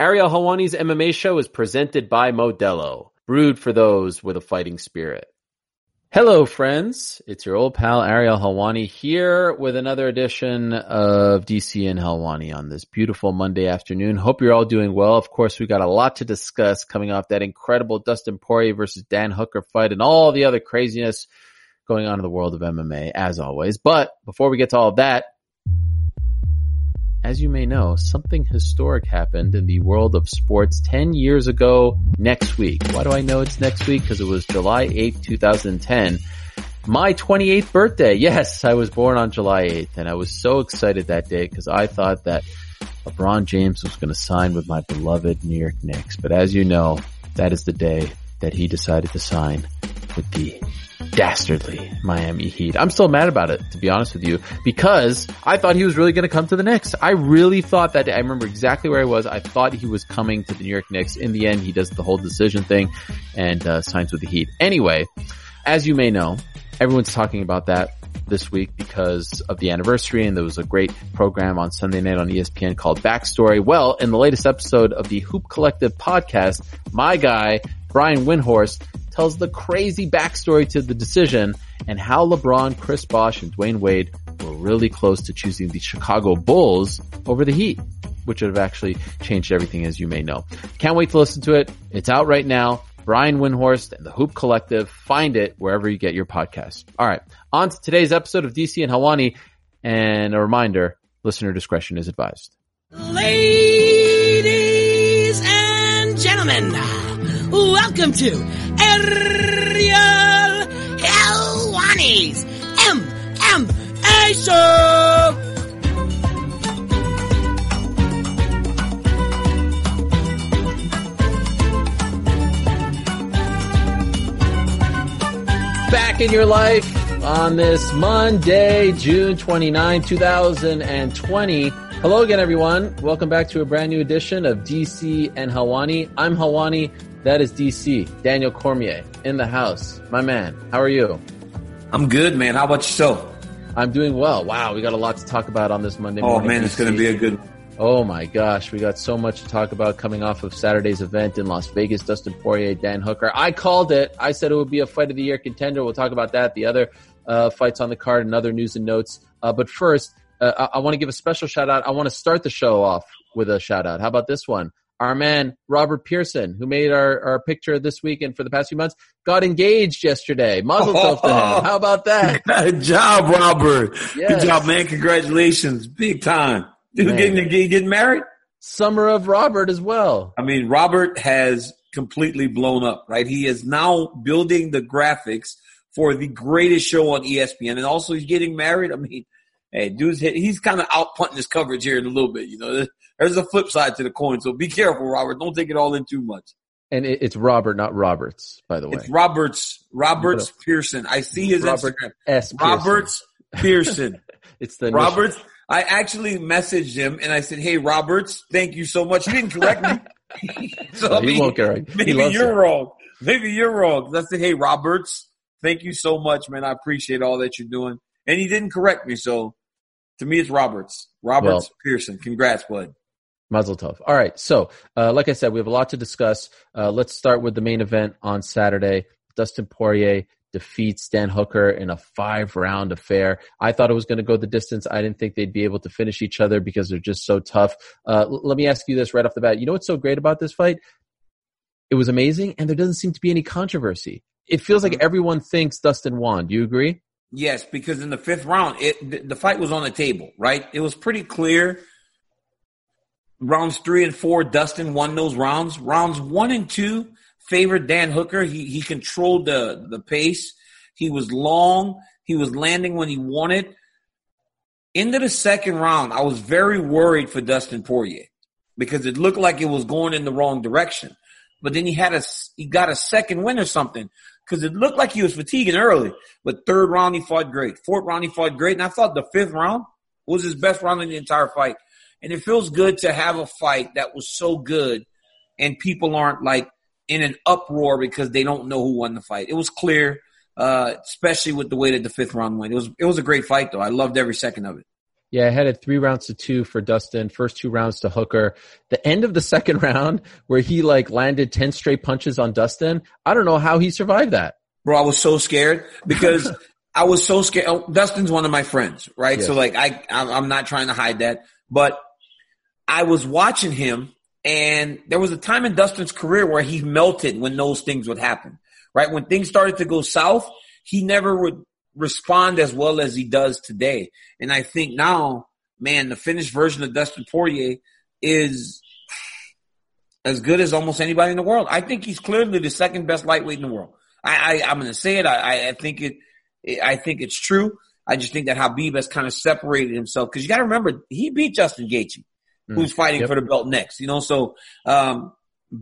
Ariel Helwani's MMA show is presented by Modelo, brewed for those with a fighting spirit. Hello, friends. It's your old pal Ariel Helwani here with another edition of DC and Helwani on this beautiful Monday afternoon. Hope you're all doing well. Of course, we got a lot to discuss coming off that incredible Dustin Poirier versus Dan Hooker fight and all the other craziness going on in the world of MMA as always. But before we get to all of that, as you may know, something historic happened in the world of sports 10 years ago next week. Why do I know it's next week? Because it was July 8th, 2010. My 28th birthday. Yes, I was born on July 8th and I was so excited that day because I thought that LeBron James was going to sign with my beloved New York Knicks. But as you know, that is the day that he decided to sign with the dastardly Miami Heat. I'm still mad about it, to be honest with you, because I thought he was really going to come to the Knicks. I really thought that. I remember exactly where I was. I thought he was coming to the New York Knicks. In the end, he does the whole decision thing and uh, signs with the Heat. Anyway, as you may know, everyone's talking about that this week because of the anniversary and there was a great program on Sunday night on ESPN called Backstory. Well, in the latest episode of the Hoop Collective podcast, my guy, Brian Windhorst, tells the crazy backstory to the decision and how LeBron, Chris Bosh, and Dwyane Wade were really close to choosing the Chicago Bulls over the Heat, which would have actually changed everything as you may know. Can't wait to listen to it. It's out right now. Brian Windhorst and the Hoop Collective. Find it wherever you get your podcast. All right. On to today's episode of DC and Helwani. And a reminder, listener discretion is advised. Ladies and gentlemen, welcome to Ariel Helwani's MMA Show! Back in your life on this Monday, June 29, 2020. Hello again, everyone. Welcome back to a brand new edition of DC and Helwani. I'm Helwani. That is DC. Daniel Cormier in the house. My man, how are you? I'm good, man. How about yourself? I'm doing well. Wow, we got a lot to talk about on this Monday morning. Oh morning. man, it's going to be a good. Oh my gosh, we got so much to talk about coming off of Saturday's event in Las Vegas. Dustin Poirier, Dan Hooker. I called it. I said it would be a fight of the year contender. We'll talk about that. The other uh, fights on the card and other news and notes. Uh, but first, uh, I, I want to give a special shout out. I want to start the show off with a shout out. How about this one? Our man Robert Pearson, who made our, our picture this week and for the past few months, got engaged yesterday. Mazel tov to him. Oh. How about that? Good job, Robert. Yes. Good job, man. Congratulations, big time. Dude, getting getting married. Summer of Robert as well. I mean, Robert has completely blown up, right? He is now building the graphics for the greatest show on ESPN, and also he's getting married. I mean, hey, dude's he's kind of out punting his coverage here in a little bit. You know, there's a flip side to the coin, so be careful, Robert. Don't take it all in too much. And it, it's Robert, not Roberts, by the way. It's Roberts Roberts uh, Pearson. I see his Robert Instagram. S. Pearson. Roberts Pearson. It's the Roberts. I actually messaged him and I said, "Hey, Roberts, thank you so much." He didn't correct me, so No, he maybe- won't correct. Maybe you're it. wrong. Maybe you're wrong. I said, "Hey, Roberts, thank you so much, man. I appreciate all that you're doing." And he didn't correct me, so to me, it's Roberts. Roberts Well- Pearson. Congrats, bud. Mazel tov. All right. So, uh, like I said, we have a lot to discuss. Uh, let's start with the main event on Saturday. Dustin Poirier defeats Dan Hooker in a five round affair. I thought it was going to go the distance. I didn't think they'd be able to finish each other because they're just so tough. Uh, l- let me ask you this right off the bat. You know what's so great about this fight? It was amazing and there doesn't seem to be any controversy. It feels like Mhm. everyone thinks Dustin won. Do you agree? Yes, because in the fifth round, it the fight was on the table, right? It was pretty clear. Rounds three and four, Dustin won those rounds. Rounds one and two favored Dan Hooker. He he controlled the the pace. He was long. He was landing when he wanted. Into the second round, I was very worried for Dustin Poirier because it looked like it was going in the wrong direction. But then he had a he got a second win or something because it looked like he was fatiguing early. But third round he fought great. Fourth round he fought great, and I thought the fifth round was his best round in the entire fight. And it feels good to have a fight that was so good, and people aren't like in an uproar because they don't know who won the fight. It was clear, uh, especially with the way that the fifth round went. It was it was a great fight though. I loved every second of it. Yeah, I had it three rounds to two for Dustin. First two rounds to Hooker. The end of the second round, where he like landed ten straight punches on Dustin. I don't know how he survived that. Bro, I was so scared because I was so scared. Oh, Dustin's one of my friends, right? Yes. So like I, I'm not trying to hide that, but I was watching him and there was a time in Dustin's career where he melted when those things would happen, right? When things started to go south, he never would respond as well as he does today. And I think now, man, the finished version of Dustin Poirier is as good as almost anybody in the world. I think he's clearly the second best lightweight in the world. I, I I'm going to say it. I, I think it. I think it's true. I just think that Khabib has kind of separated himself because you got to remember he beat Justin Gaethje, who's fighting Yep. for the belt next. You know, so um,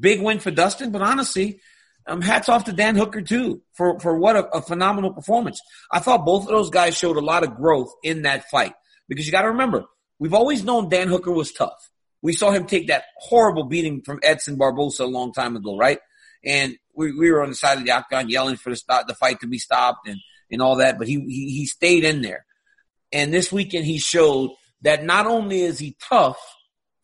big win for Dustin. But honestly, um, hats off to Dan Hooker too for for what a, a phenomenal performance. I thought both of those guys showed a lot of growth in that fight because you got to remember we've always known Dan Hooker was tough. We saw him take that horrible beating from Edson Barbosa a long time ago, right? And we, we were on the side of the octagon yelling for the stop, the fight to be stopped and, and all that, but he, he, he stayed in there. And this weekend he showed that not only is he tough,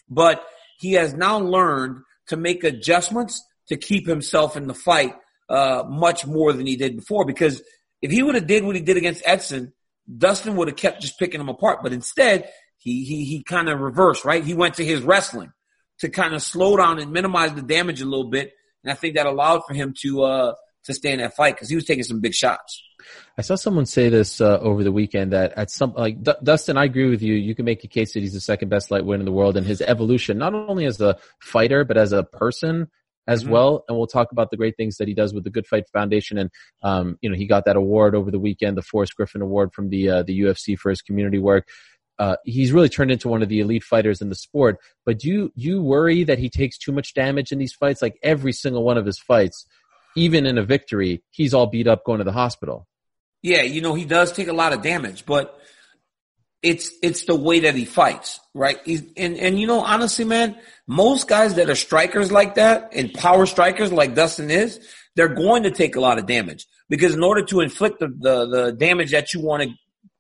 but he has now learned to make adjustments to keep himself in the fight, uh, much more than he did before. Because if he would have did what he did against Edson, Dustin would have kept just picking him apart. But instead, he, he, he kind of reversed, right? He went to his wrestling to kind of slow down and minimize the damage a little bit. And I think that allowed for him to, uh, to stay in that fight because he was taking some big shots. I saw someone say this uh, over the weekend that at some like D- Dustin, I agree with you. You can make a case that he's the second best lightweight in the world, and his evolution, not only as a fighter but as a person as Mhm. well. And we'll talk about the great things that he does with the Good Fight Foundation. And um, you know, he got that award over the weekend, the Forrest Griffin Award from the uh, the UFC for his community work. Uh, he's really turned into one of the elite fighters in the sport. But do you you worry that he takes too much damage in these fights? Like every single one of his fights, even in a victory, he's all beat up going to the hospital. Yeah, you know, he does take a lot of damage, but it's it's the way that he fights, right? He's and and you know, honestly, man, most guys that are strikers like that and power strikers like Dustin is, they're going to take a lot of damage because in order to inflict the the, the damage that you want to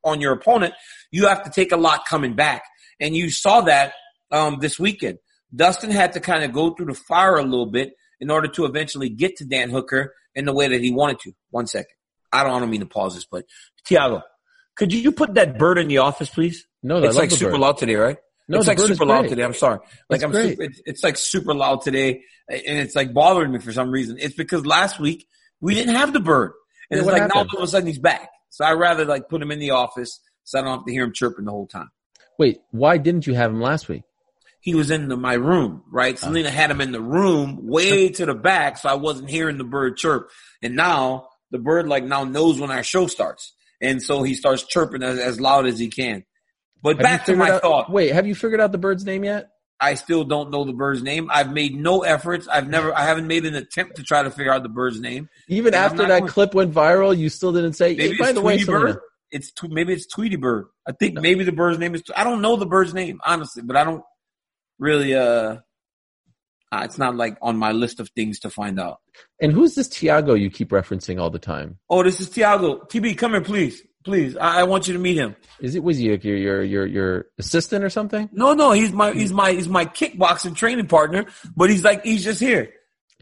on your opponent, you have to take a lot coming back, and you saw that um, this weekend. Dustin had to kind of go through the fire a little bit in order to eventually get to Dan Hooker in the way that he wanted to. One second. I don't, I don't mean to pause this, but Tiago, could you put that bird in the office, please? No, it's like super bird. loud today, right? No, it's like super loud today. I'm sorry. Like It's I'm great. super, it's, it's like super loud today, and it's like bothering me for some reason. It's because last week we didn't have the bird, and Yeah, it's like happened? now all of a sudden he's back. So I'd rather like put him in the office so I don't have to hear him chirping the whole time. Wait, why didn't you have him last week? He was in the, my room, right? Oh. Selena had him in the room way to the back, so I wasn't hearing the bird chirp. And now the bird like now knows when our show starts, and so he starts chirping as, as loud as he can. But Have back to my out- thought. Wait, have you figured out the bird's name yet? I still don't know the bird's name. I've made no efforts. I've never, I haven't made an attempt to try to figure out the bird's name. Even And after that going- clip went viral, you still didn't say. Maybe hey, by it's the way, Bird. It's tw- maybe it's Tweety Bird. I think maybe the bird's name is. I don't know the bird's name honestly, but I don't really. uh uh, It's not like on my list of things to find out. and who's this Tiago you keep referencing all the time? Oh, this is Tiago. TB, come here, please, please. I, I want you to meet him. Is it was he like your your your your assistant or something? No, no, he's my he's my he's my kickboxing training partner, but he's like he's just here.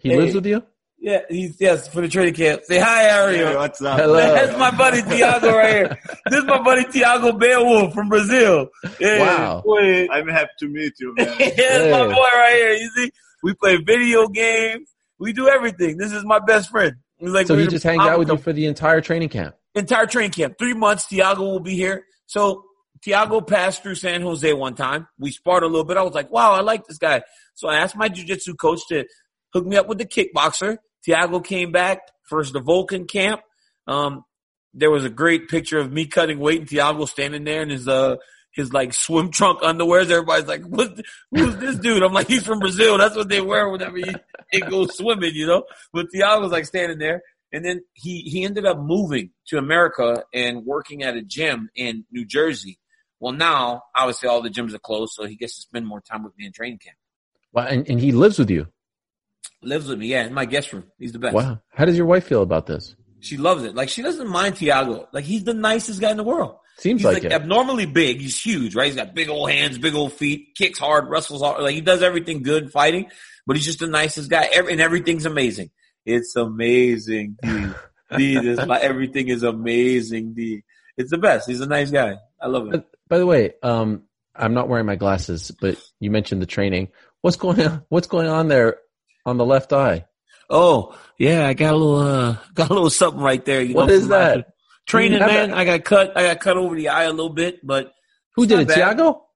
He Hey. lives with you. Yeah, he's yes for the training camp. Say hi, Ariel. Hey, what's up? Hello. That's my buddy Tiago right here. This is my buddy Tiago Beowulf from Brazil. Yeah, Wow. boy. I'm happy to meet you, man. That's Yeah. my boy right here. You see, we play video games. We do everything. This is my best friend. He's like So he just hangs out with you for the entire training camp. entire training camp. Three months. Tiago will be here. So Tiago passed through San Jose one time. We sparred a little bit. I was like, wow, I like this guy. So I asked my jujitsu coach to hook me up with the kickboxer. Tiago came back first the Volkan camp. Um, there was a great picture of me cutting weight and Tiago standing there in his uh his like swim trunk underwears. Everybody's like, "What? Who's this dude?" I'm like, "He's from Brazil. That's what they wear whenever you, they go swimming," you know. But Tiago's like standing there, and then he he ended up moving to America and working at a gym in New Jersey. Well, now obviously all the gyms are closed, so he gets to spend more time with me in training camp. Wow, and, and he lives with you. Lives with me, yeah, in my guest room. He's the best. Wow. How does your wife feel about this? She loves it. Like she doesn't mind Tiago. Like he's the nicest guy in the world. Seems He's like, like, it. abnormally big. He's huge, right? He's got big old hands, big old feet, kicks hard, wrestles hard. Like he does everything good fighting, but he's just the nicest guy. Every, and everything's amazing. It's amazing, D. D, this, my, everything is amazing, D. It's the best. He's a nice guy. I love him. By the way, um, I'm not wearing my glasses, but you mentioned the training. What's going on? What's going on there on the left eye? Oh, yeah, I got a little, uh, got a little something right there. You What know, is that? Training, man. I got cut. I got cut over the eye a little bit, but Who did it? bad. Tiago?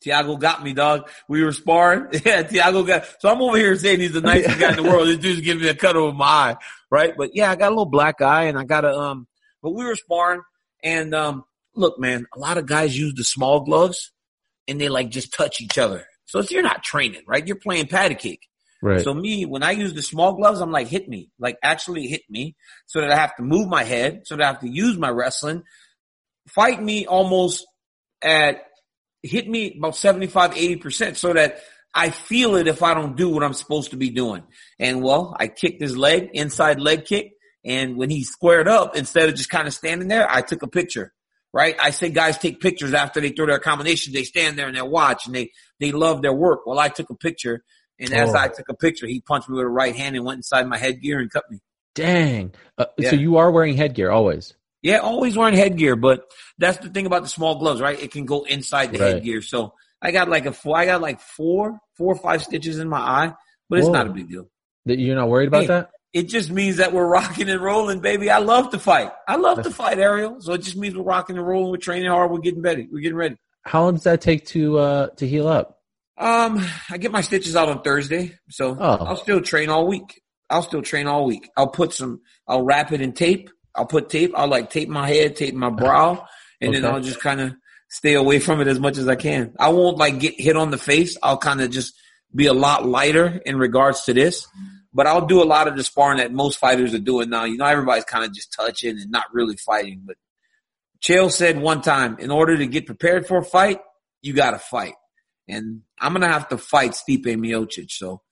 Tiago got me, dog. We were sparring. Yeah, Tiago got. So I'm over here saying he's the nicest guy in the world. This dude's giving me a cut over my eye, right? But yeah, I got a little black eye, and I got a um. But we were sparring, and um. Look, man, a lot of guys use the small gloves, and they like just touch each other. So if you're not training, right? You're playing patty cake. Right. So me, when I use the small gloves, I'm like, hit me, like actually hit me, so that I have to move my head, so that I have to use my wrestling. Fight me almost at hit me about 75, 80% so that I feel it if I don't do what I'm supposed to be doing. And well, I kicked his leg, inside leg kick. And when he squared up, instead of just kind of standing there, I took a picture, right? I say guys take pictures after they throw their combination. They stand there and they watch and they, they love their work. Well, I took a picture and as Oh. I took a picture, he punched me with a right hand and went inside my headgear and cut me. Dang. Uh, Yeah. So you are wearing headgear always. Yeah, always wearing headgear, but that's the thing about the small gloves, right? It can go inside the Right. headgear. So I got like a four, I got like four, four or five stitches in my eye, but it's Whoa. not a big deal. That you're not worried about Hey. that? It just means that we're rocking and rolling, baby. I love to fight. I love to fight, Ariel. So it just means we're rocking and rolling. We're training hard. We're getting ready. We're getting ready. How long does that take to uh to heal up? Um, I get my stitches out on Thursday, so Oh. I'll still train all week. I'll still train all week. I'll put some, I'll wrap it in tape. I'll put tape. I'll like tape my head, tape my brow, and then I'll just kind of stay away from it as much as I can. I won't like get hit on the face. I'll kind of just be a lot lighter in regards to this, but I'll do a lot of the sparring that most fighters are doing now. You know, everybody's kind of just touching and not really fighting, but Chael said one time, in order to get prepared for a fight, you got to fight. And I'm going to have to fight Stipe Miocic. So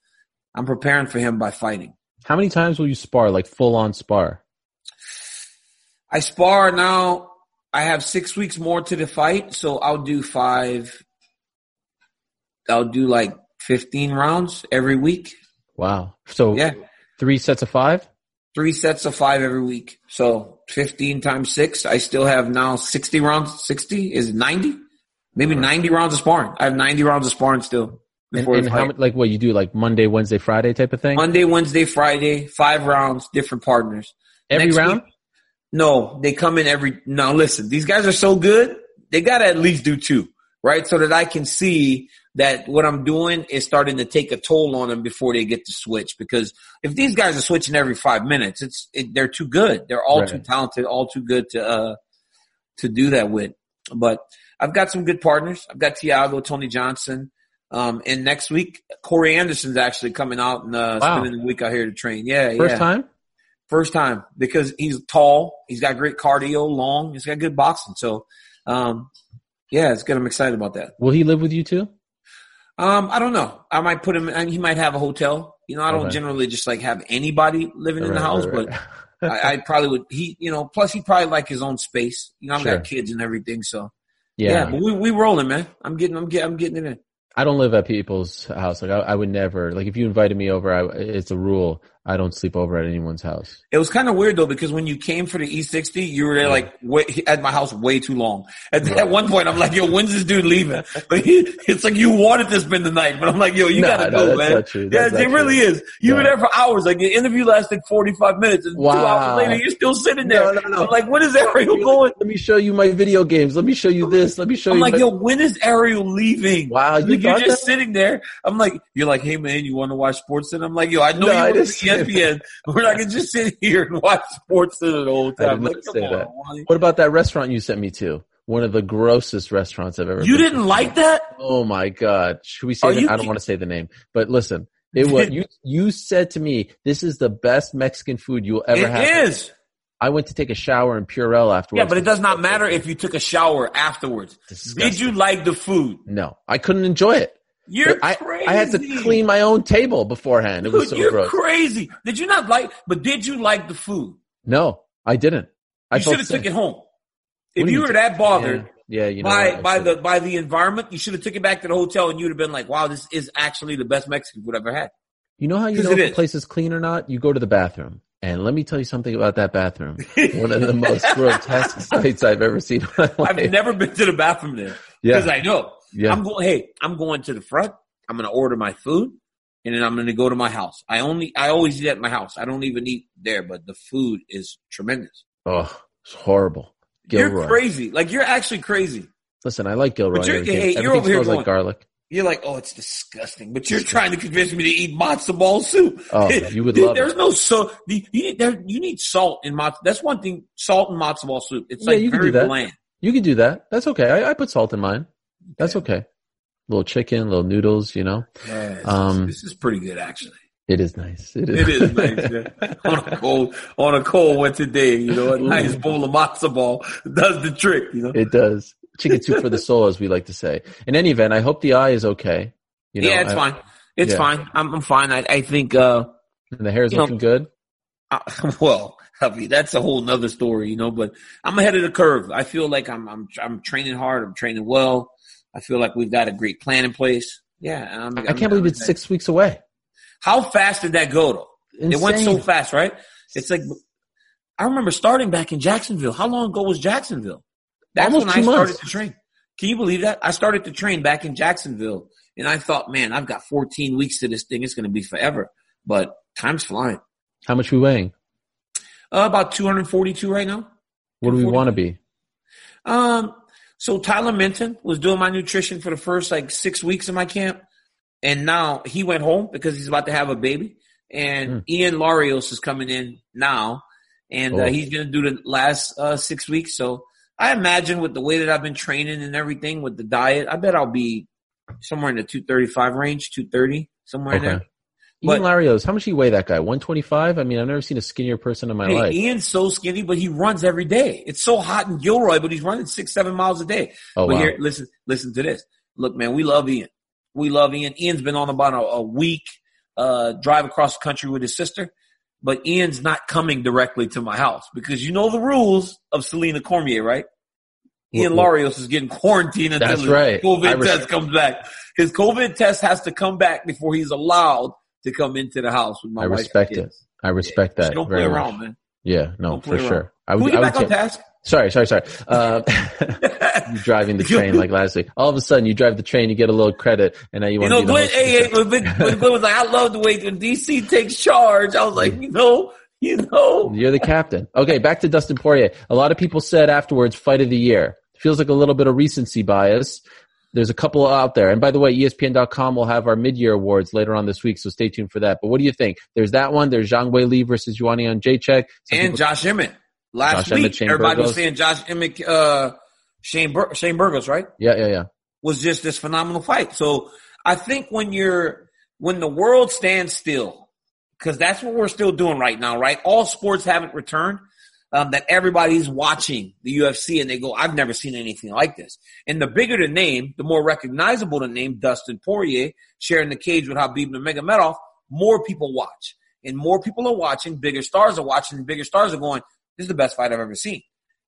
I'm preparing for him by fighting. How many times will you spar, like full on spar? I spar now. I have six weeks more to the fight. So I'll do five. I'll do like 15 rounds every week. Wow. So Yeah. three sets of five? Three sets of five every week. So 15 times six. I still have now 60 rounds. 60 is 90? Maybe 90 rounds of sparring. I have 90 rounds of sparring still. And, and how much, like what you do, like Monday, Wednesday, Friday type of thing? Monday, Wednesday, Friday, five rounds, different partners. Every Next round? week- no, they come in every. Now listen, these guys are so good. They got to at least do two, right? So that I can see that what I'm doing is starting to take a toll on them before they get to switch. Because if these guys are switching every five minutes, it's it, they're too good. They're all too talented, all too good to uh to do that with. But I've got some good partners. I've got Tiago, Tony Johnson. Um, and next week, Corey Anderson's actually coming out and uh, Wow. spending the week out here to train. Yeah, First yeah. time? First time because he's tall. He's got great cardio, long. He's got good boxing. So, um, yeah, it's good. I'm excited about that. Will he live with you too? Um, I don't know. I might put him. and He might have a hotel. You know, I don't Okay. generally just like have anybody living in the house, right, but. I, I probably would. He, you know, plus he probably like his own space. You know, I've Sure. got kids and everything, so yeah. yeah. but we we rolling, man. I'm getting, I'm getting, I'm getting it in. I don't live at people's house. Like I, I would never, like if you invited me over, I, it's a rule. I don't sleep over at anyone's house. It was kind of weird though because when you came for the E60, you were there like at my house way too long. At, at one point, I'm like, "Yo, when's this dude leaving?" But he, it's like you wanted to spend the night, but I'm like, "Yo, you No, gotta no, go, man." true. Yeah, it really is. You were there for hours. Like the interview lasted 45 minutes, and two hours later, you're still sitting there. No, no, no. I'm like, "When is Ariel going?" Let me show you my video games. Let me show you this. Let me show you. I'm like, my- "Yo, when is Ariel leaving?" Wow, you Like, thought just that? sitting there. I'm like, you're like, hey man, you want to watch Sports And I'm like, yo, I know No, you I want to didn't see say ESPN. We're not gonna just sit here and watch Sports Center the whole time. Like, say that. Wally. What about that restaurant you sent me to? One of the grossest restaurants I've ever. You didn't to. like that? Oh my god! Should we say? The, you I don't want to say the name, but listen. It was you. You said to me, "This is the best Mexican food you will ever It have." is. I went to take a shower in Purell afterwards. Yeah, but it does not matter if you took a shower afterwards. Disgusting. Did you like the food? No, I couldn't enjoy it. You're I, crazy. I had to clean my own table beforehand. It was so you're gross. crazy. Did you not like? But did you like the food? No, I didn't. I You should have took it home. If you you were mean? that bothered Yeah, yeah you know by what? By the by the environment, you should have took it back to the hotel and you'd have been like, "Wow, this is actually the best Mexican food I've ever had." You know how you know if a place is clean or not? You go to the bathroom. And let me tell you something about that bathroom. One of the most grotesque sights I've ever seen in my I've never been to the bathroom there Yeah. because I know Yeah. I'm going. Hey, I'm going to the front. I'm going to order my food, and then I'm going to go to my house. I only, I always eat at my house. I don't even eat there, but the food is tremendous. Oh, it's horrible. Gilroy. You're crazy. Like you're actually crazy. Listen, I like Gilroy. But you're- everything hey, you're everything over here smells like garlic. You're like, oh, it's disgusting, but you're trying to convince me to eat matzo ball soup. Oh, you would love There's it. no so you need there, you need salt in matzo. That's one thing. Salt in matzo ball soup. It's Yeah, like you can very do that. bland. You can do that. That's okay. I, I put salt in mine. That's okay. Little chicken, little noodles, you know. Yeah, this, Um, is, this is pretty good, actually. It is nice. It is. It is nice yeah. on a cold on a cold winter day. You know, a nice bowl of matzo ball does the trick. You know, It does. Chicken soup for the soul, as we like to say. In any event, I hope the eye is okay. You know, yeah, it's I- fine. It's yeah. fine. I'm, I'm fine. I, I think. uh And the hair is You know- looking good. Uh, well, I mean, that's a whole nother story, you know, but I'm ahead of the curve. I feel like I'm, I'm, I'm training hard. I'm training well. I feel like we've got a great plan in place. Yeah. I'm, I can't believe it's six weeks away. How fast did that go though? It went so fast, right? It's like, I remember starting back in Jacksonville. How long ago was Jacksonville? That's Almost when two I started months. to train. Can you believe that? I started to train back in Jacksonville and I thought, man, I've got 14 weeks to this thing. It's going to be forever, but time's flying. How much we weighing? Uh, about 242 right now. What do we want to be? Um, so Tyler Minton was doing my nutrition for the first like six weeks of my camp. And now he went home because he's about to have a baby. And Hmm. Ian Larios is coming in now. And uh, Oh. he's going to do the last uh, six weeks. So I imagine with the way that I've been training and everything with the diet, I bet I'll be somewhere in the 235 range, 230, somewhere in there. Ian But- Larios, how much do you weigh that guy? 125? I mean, I've never seen a skinnier person in my Hey, life. Ian's so skinny, but he runs every day. It's so hot in Gilroy, but he's running six, seven miles a day. Oh, but wow. here, listen, listen to this. Look, man, we love Ian. We love Ian. Ian's been on about a, a week, uh, drive across the country with his sister, but Ian's not coming directly to my house because you know the rules of Selena Cormier, right? Ian Larios is getting quarantined until That's his right. COVID res- test comes back. His COVID test has to come back before he's allowed to come into the house with my I wife and respect it. I respect that Don't very play much. around, man. Yeah, no, Don't for around. sure. I Can we would, get I back would on task? sorry, sorry, sorry. Uh, you driving the train like last week. All of a sudden, you drive the train, you get a little credit, and now you You want know, to be the Glenn, hey, when, when Glenn was like, I love the way when DC takes charge. I was like, you know, you know. You're the captain. Okay, back to Dustin Poirier. A lot of people said afterwards, fight of the year. Feels like a little bit of recency bias. There's a couple out there. And by the way, ESPN.com will have our mid-year awards later on this week, so stay tuned for that. But what do you think? There's that one. There's Zhang Weili versus Joanna Jedrzejczyk. Some And people- Josh Emmett. Last Josh Emmett, week, Shane everybody was saying Josh Emmett, uh, Shane, Bur- Shane Burgos, right? yeah, yeah, yeah. Was just this phenomenal fight. So I think when you're, when the world stands still, because that's what we're still doing right now, right? All sports haven't returned. Um, that everybody's watching the UFC and they go, I've never seen anything like this. And the bigger the name, the more recognizable the name, Dustin Poirier, sharing the cage with Khabib Nurmagomedov, more people watch. And more people are watching, bigger stars are watching, and bigger stars are going, this is the best fight I've ever seen.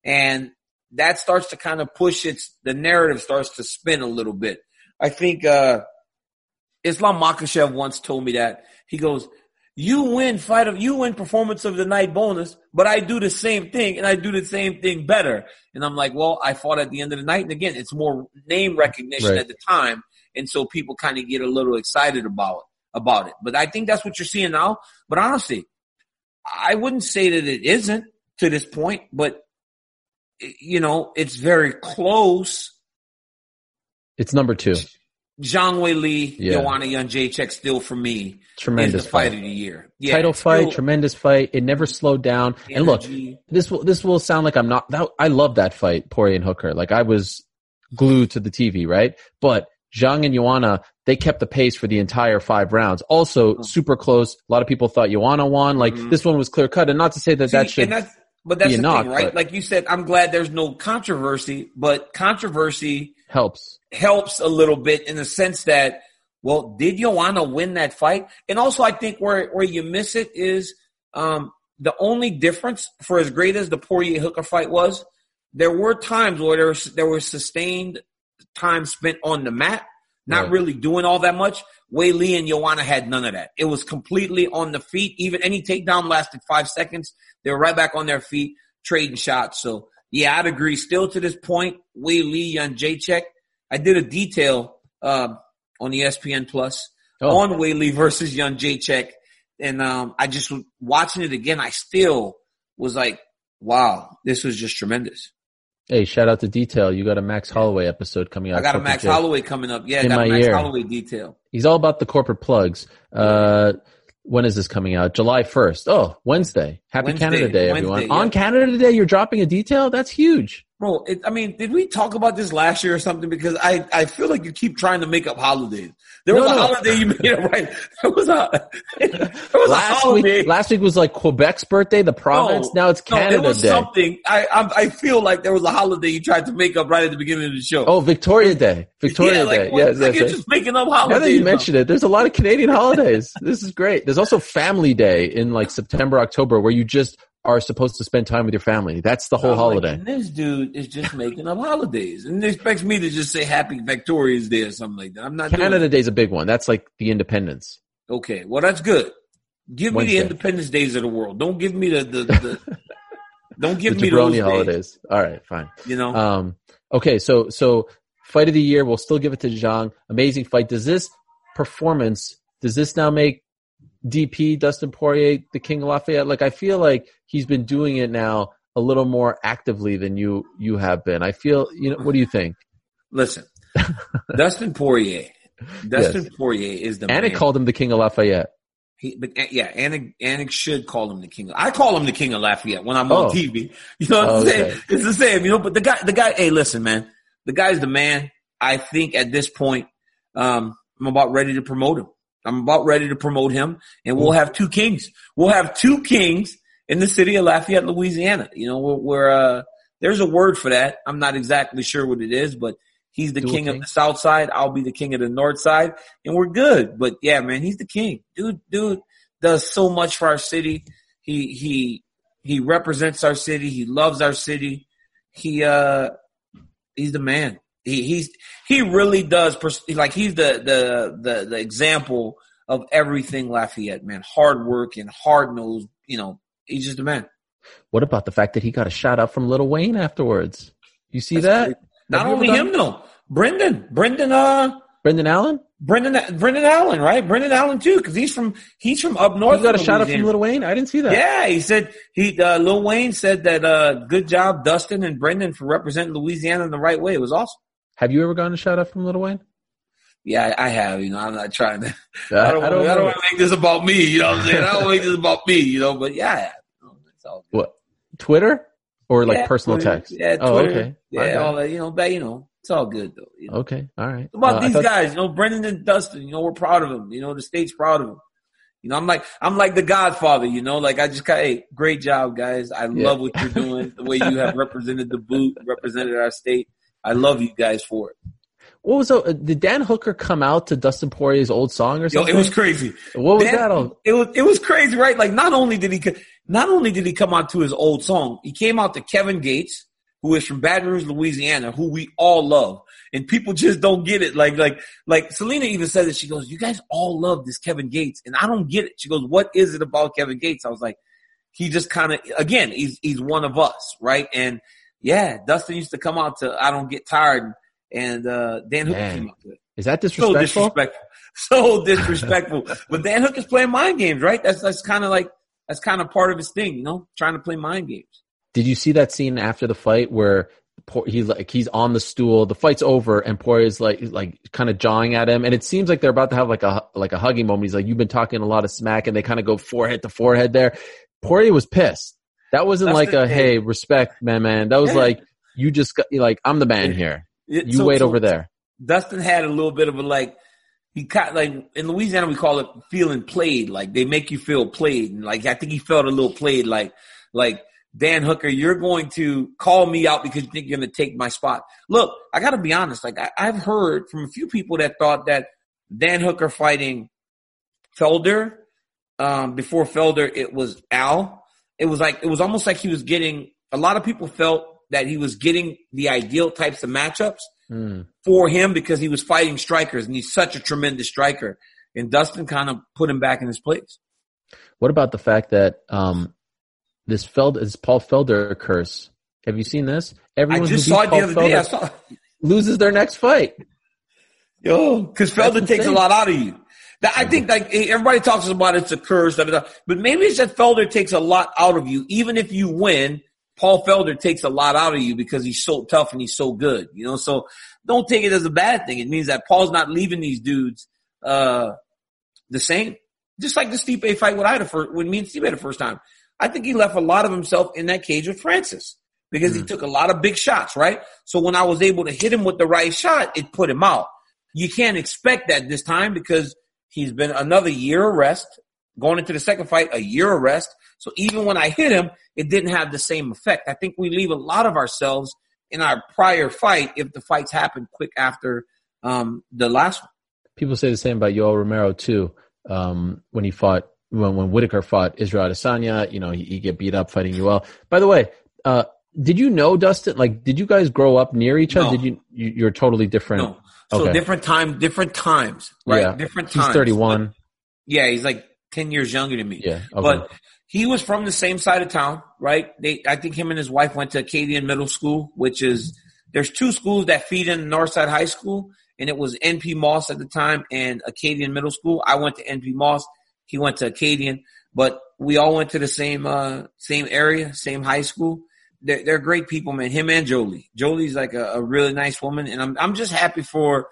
And that starts to kind of push its, the narrative starts to spin a little bit. I think, uh, Islam Makhachev once told me that. He goes, you win fight of, you win performance of the night bonus, but I do the same thing and I do the same thing better. And I'm like, well, I fought at the end of the night. And again, it's more name recognition Right. at the time. And so people kind of get a little excited about, it, about it. But I think that's what you're seeing now. But honestly, I wouldn't say that it isn't to this point, but you know, it's very close. It's number two. Zhang Weili, Yeah. Joanna Jedrzejczyk still for me Tremendous fight fight. of the year. Yeah, Title fight, still tremendous fight. It never slowed down. And look, this will this will sound like I'm not. That, I love that fight, Poirier and Hooker. Like I was glued to the TV, right? But Zhang and Joanna, they kept the pace for the entire five rounds. Also, super close. A lot of people thought Joanna won. Like Mhm. this one was clear cut, and not to say that See, that should. that's, but that's the knock, thing, right? but- Like you said, I'm glad there's no controversy, but controversy helps. helps a little bit in the sense that, well, did Joanna win that fight? And also, I think where where you miss it is um, the only difference for as great as the Poirier Hooker fight was, there were times where there was, there was sustained time spent on the mat, not Right. really doing all that much. Weili and Joanna had none of that. It was completely on the feet. Even any takedown lasted five seconds. They were right back on their feet, trading shots. So yeah, I'd agree. Still to this point, Weili, Young Jacek. I did a detail, um, on ESPN Plus Oh. on Weili versus Jedrzejczyk. And, um, I just watching it again. I still was like, wow, this was just tremendous. Hey, shout out to Detail. You got a Max Holloway episode coming out. I got a Max. Holloway coming up. Yeah, I In got a my Max ear. Holloway detail. He's all about the corporate plugs. Uh, when is this coming out? July 1st. Oh, Wednesday. Happy Wednesday, Canada Day, Wednesday, everyone. yeah. On Canada Day, you're dropping a detail? That's huge. Bro, it, I mean, did we talk about this last year or something? Because I, I feel like you keep trying to make up holidays. There was No, a no. holiday you made it right. There was a, there was a Last holiday. week, last week was like Quebec's birthday, the province. No, now it's no, Canada it was Day. something. I, I I feel like there was a holiday you tried to make up right at the beginning of the show. Oh, Victoria Day. Victoria yeah, like, Day. what- yes, like you're just making up Now holidays. that you now. mention it, there's a lot of Canadian holidays. this is great. There's also Family Day in like September, October, where you just are supposed to spend time with your family. That's the whole I'm like, holiday. and this dude is just making up holidays and he expects me to just say Happy Victoria's Day or something like that. I'm not doing Canada Day's a big one. That's like the independence. Okay, well that's good. Give me the Independence Days of the world. Don't give me the the. the don't give the me those jabroni days, holidays. All right, fine. You know, Um, okay, so so fight of the year, we'll still give it to Zhang. Amazing fight. Does this performance? Does this now make DP Dustin Poirier the King of Lafayette? Like I feel like he's been doing it now a little more actively than you you have been. I feel you know. What do you think? listen, Dustin Poirier. Dustin Poirier is the Anik man. called him the King of Lafayette. He, but, yeah, Anik, Anik should call him the king. I call him the king of Lafayette when I'm Oh. on TV. You know what Oh, I'm okay. saying? It's the same, you know. But the guy, the guy. Hey, listen, man. The guy's the man. I think at this point, um, I'm about ready to promote him. I'm about ready to promote him, and we'll have two kings. We'll have two kings in the city of Lafayette, Louisiana. You know, we're, we're uh, there's a word for that. I'm not exactly sure what it is, but he's the Dual king, king? of the South Side. I'll be the king of the North Side, and we're good. But yeah, man, he's the king, dude. Dude does so much for our city. He he he represents our city. He loves our city. He uh he's the man. He he's he really does pers- like he's the the the the example of everything Lafayette, man. Hard work and hard nosed, you know, he's just a man. What about the fact that he got a shout out from Lil Wayne afterwards? You see That's that? great. Not only him though. Brendan. Brendan uh Brendan Allen? Brendan Brendan Allen, right? Brendan Allen too, because he's from he's from up north. He got a shout out from Lil Wayne? I didn't see that. Yeah, he said he uh, Lil Wayne said that uh good job Dustin and Brendan for representing Louisiana in the right way. It was awesome. Have you ever gotten a shout out from Lil Wayne? Yeah, I I have. You know, I'm not trying to. I, don't, I don't don't want to make this about me. You know what I'm saying? I don't make this about me. You know, but yeah, I have. It's all good. What? Twitter or like Yeah, personal Twitter. text? Yeah, Oh, okay. Yeah, all that. You know, but you know, it's all good though. You know? Okay. All right. It's about Uh, these thought- guys, you know, Brendan and Dustin, you know, we're proud of them. You know, the state's proud of them. You know, I'm like, I'm like the Godfather, you know, like I just got, hey, great job, guys. I Yeah. love what you're doing, the way you have represented the boot, represented our state. I love you guys for it. What was the, uh, did Dan Hooker come out to Dustin Poirier's old song or Yo, something? it was crazy. what was Dan- that all? It was, it was crazy, right? Like not only did he, not only did he come out to his old song, he came out to Kevin Gates, who is from Baton Rouge, Louisiana, who we all love. And people just don't get it. Like, like, like Selena even said that she goes, you guys all love this Kevin Gates. And I don't get it. She goes, what is it about Kevin Gates? I was like, he just kind of, again, he's, he's one of us, right? And yeah, Dustin used to come out to I Don't Get Tired and, uh, Dan Hooker Man. came out to it. Is that disrespectful? So disrespectful? So disrespectful. but Dan Hooker's playing mind games, right? That's, that's kind of like, that's kind of part of his thing, you know, trying to play mind games. Did you see that scene after the fight where he's like he's on the stool, the fight's over, and Poirier's like like kind of jawing at him, and it seems like they're about to have like a like a hugging moment. He's like, "You've been talking a lot of smack," and they kind of go forehead to forehead there. Poirier was pissed. That wasn't That's like a thing. hey respect, man, man. That was Yeah. like you just got like I'm the man here. It- You so- wait so over there. Dustin had a little bit of a like, he got like, in Louisiana, we call it feeling played. Like they make you feel played. And like, I think he felt a little played. Like, like, Dan Hooker, you're going to call me out because you think you're going to take my spot. Look, I got to be honest. Like I, I've heard from a few people that thought that Dan Hooker fighting Felder, um, before Felder, it was Al. It was like, it was almost like he was getting, a lot of people felt that he was getting the ideal types of matchups Mm. for him because he was fighting strikers and he's such a tremendous striker. And Dustin kind of put him back in his place. What about the fact that um, this Feld is Paul Felder curse? Have you seen this? Everyone I just saw it the other day. I saw loses their next fight. Yo, because Felder takes a lot out of you. That, I think like everybody talks about it's a curse, but maybe it's that Felder takes a lot out of you. Even if you win, Paul Felder takes a lot out of you because he's so tough and he's so good. You know, so don't take it as a bad thing. It means that Paul's not leaving these dudes uh the same. Just like the Stipe fight with I the first when me and Stipe the first time. I think he left a lot of himself in that cage with Francis because he took a lot of big shots, right? So when I was able to hit him with the right shot, it put him out. You can't expect that this time because he's been another year of rest. Going into the second fight, a year of rest. So even when I hit him, it didn't have the same effect. I think we leave a lot of ourselves in our prior fight if the fights happen quick after um, the last one. People say the same about Yoel Romero too. Um, when he fought, when when Whitaker fought Israel Adesanya, you know, he, he get beat up fighting Yoel. By the way, uh, did you know Dustin? Like, did you guys grow up near each other? No. Did you, you? You're totally different. No. So Okay. different time, different times, right? Yeah. Different times. He's 31. But- yeah, he's like 10 years younger than me. Yeah. Okay. But he was from the same side of town, right? They, I think him and his wife went to Acadian Middle School, which is, there's two schools that feed in Northside High School, and it was NP Moss at the time and Acadian Middle School. I went to NP Moss. He went to Acadian, but we all went to the same, uh, same area, same high school. They're, they're great people, man. Him and Jolie. Jolie's like a, a really nice woman, and I'm, I'm just happy for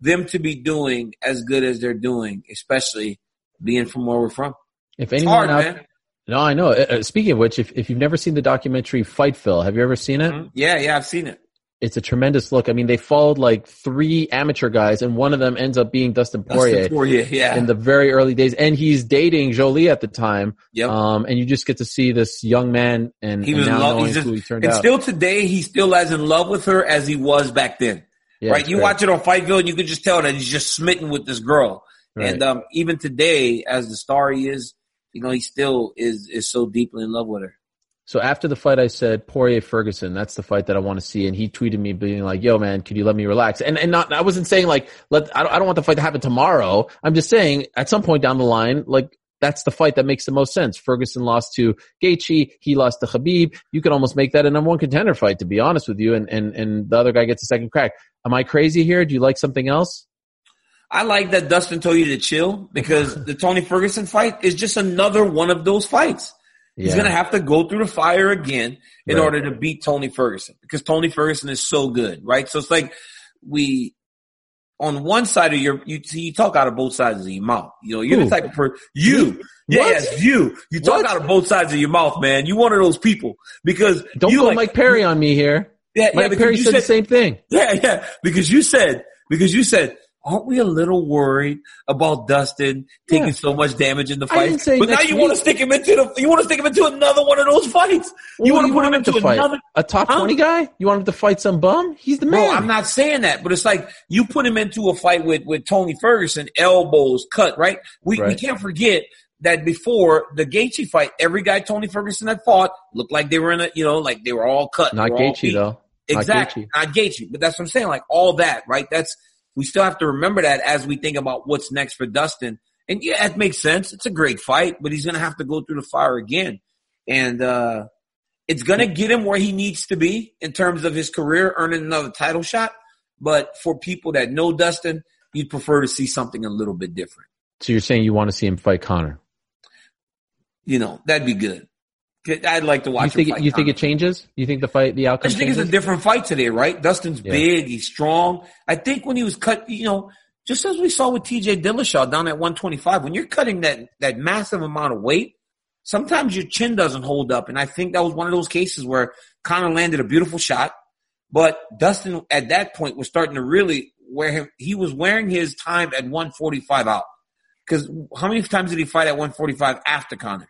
them to be doing as good as they're doing, especially being from where we're from. if It's anyone hard, out, man. no, I know. Uh, uh, speaking of which, if if you've never seen the documentary Fightville, have you ever seen it? Mhm. Yeah, yeah, I've seen it. It's a tremendous look. I mean, they followed like three amateur guys, and one of them ends up being Dustin Poirier. Dustin Poirier, yeah. in the very early days, and he's dating Jolie at the time. Yep. Um, and you just get to see this young man, and, he was in now just, who he turned and out. still today, he's still as in love with her as he was back then. Yeah, right? You great. watch it on Fightville, and you could just tell that he's just smitten with this girl. Right. And um, even today, as the star he is, you know, he still is is so deeply in love with her. So after the fight, I said Poirier Ferguson. That's the fight that I want to see. And he tweeted me being like, "Yo, man, could you let me relax?" And and not, I wasn't saying like, let I don't, I don't want the fight to happen tomorrow. I'm just saying at some point down the line, like that's the fight that makes the most sense. Ferguson lost to Gaethje. He lost to Khabib. You could almost make that a number one contender fight, to be honest with you. And and and the other guy gets a second crack. Am I crazy here? Do you like something else? I like that Dustin told you to chill because the Tony Ferguson fight is just another one of those fights. He's Yeah. going to have to go through the fire again in Right. order to beat Tony Ferguson because Tony Ferguson is so good, right? So it's like we, on one side of your, you see, you talk out of both sides of your mouth. You know, you're Who? the type of person, you, yeah, yes, you, you talk What? out of both sides of your mouth, man. You one of those people because Don't you go like, Mike Perry on me here. yeah, yeah, Mike because Perry you said, the same thing. yeah, yeah. Because you said, because you said, aren't we a little worried about Dustin taking Yeah. so much damage in the fight? But now you want to stick him into the, you want to stick him into another one of those fights. What you want to put him want into to fight? another. A top? 20 guy? You want him to fight some bum? He's the man. I'm not saying that, but it's like you put him into a fight with, with Tony Ferguson, elbows cut, right? We, we can't forget that before the Gaethje fight, every guy Tony Ferguson had fought looked like they were in a, you know, like they were all cut. Not Gaethje though. Not Exactly. Gaethje. Not Gaethje. But that's what I'm saying. Like all that, right? That's, we still have to remember that as we think about what's next for Dustin. And yeah, it makes sense. It's a great fight, but he's going to have to go through the fire again. And, uh, it's going to get him where he needs to be in terms of his career, earning another title shot. But for people that know Dustin, you'd prefer to see something a little bit different. So you're saying you want to see him fight Conor? You know, that'd be good. I'd like to You watch think it, you think it changes? You think the fight, the I outcome just think it's a different fight today, right? Dustin's Yeah. big, he's strong. I think when he was cut, you know, just as we saw with TJ Dillashaw down at 125, when you're cutting that that massive amount of weight, sometimes your chin doesn't hold up. And I think that was one of those cases where Conor landed a beautiful shot, but Dustin at that point was starting to really wear him. He was wearing his time at 145 out. Because how many times did he fight at 145 after Conor?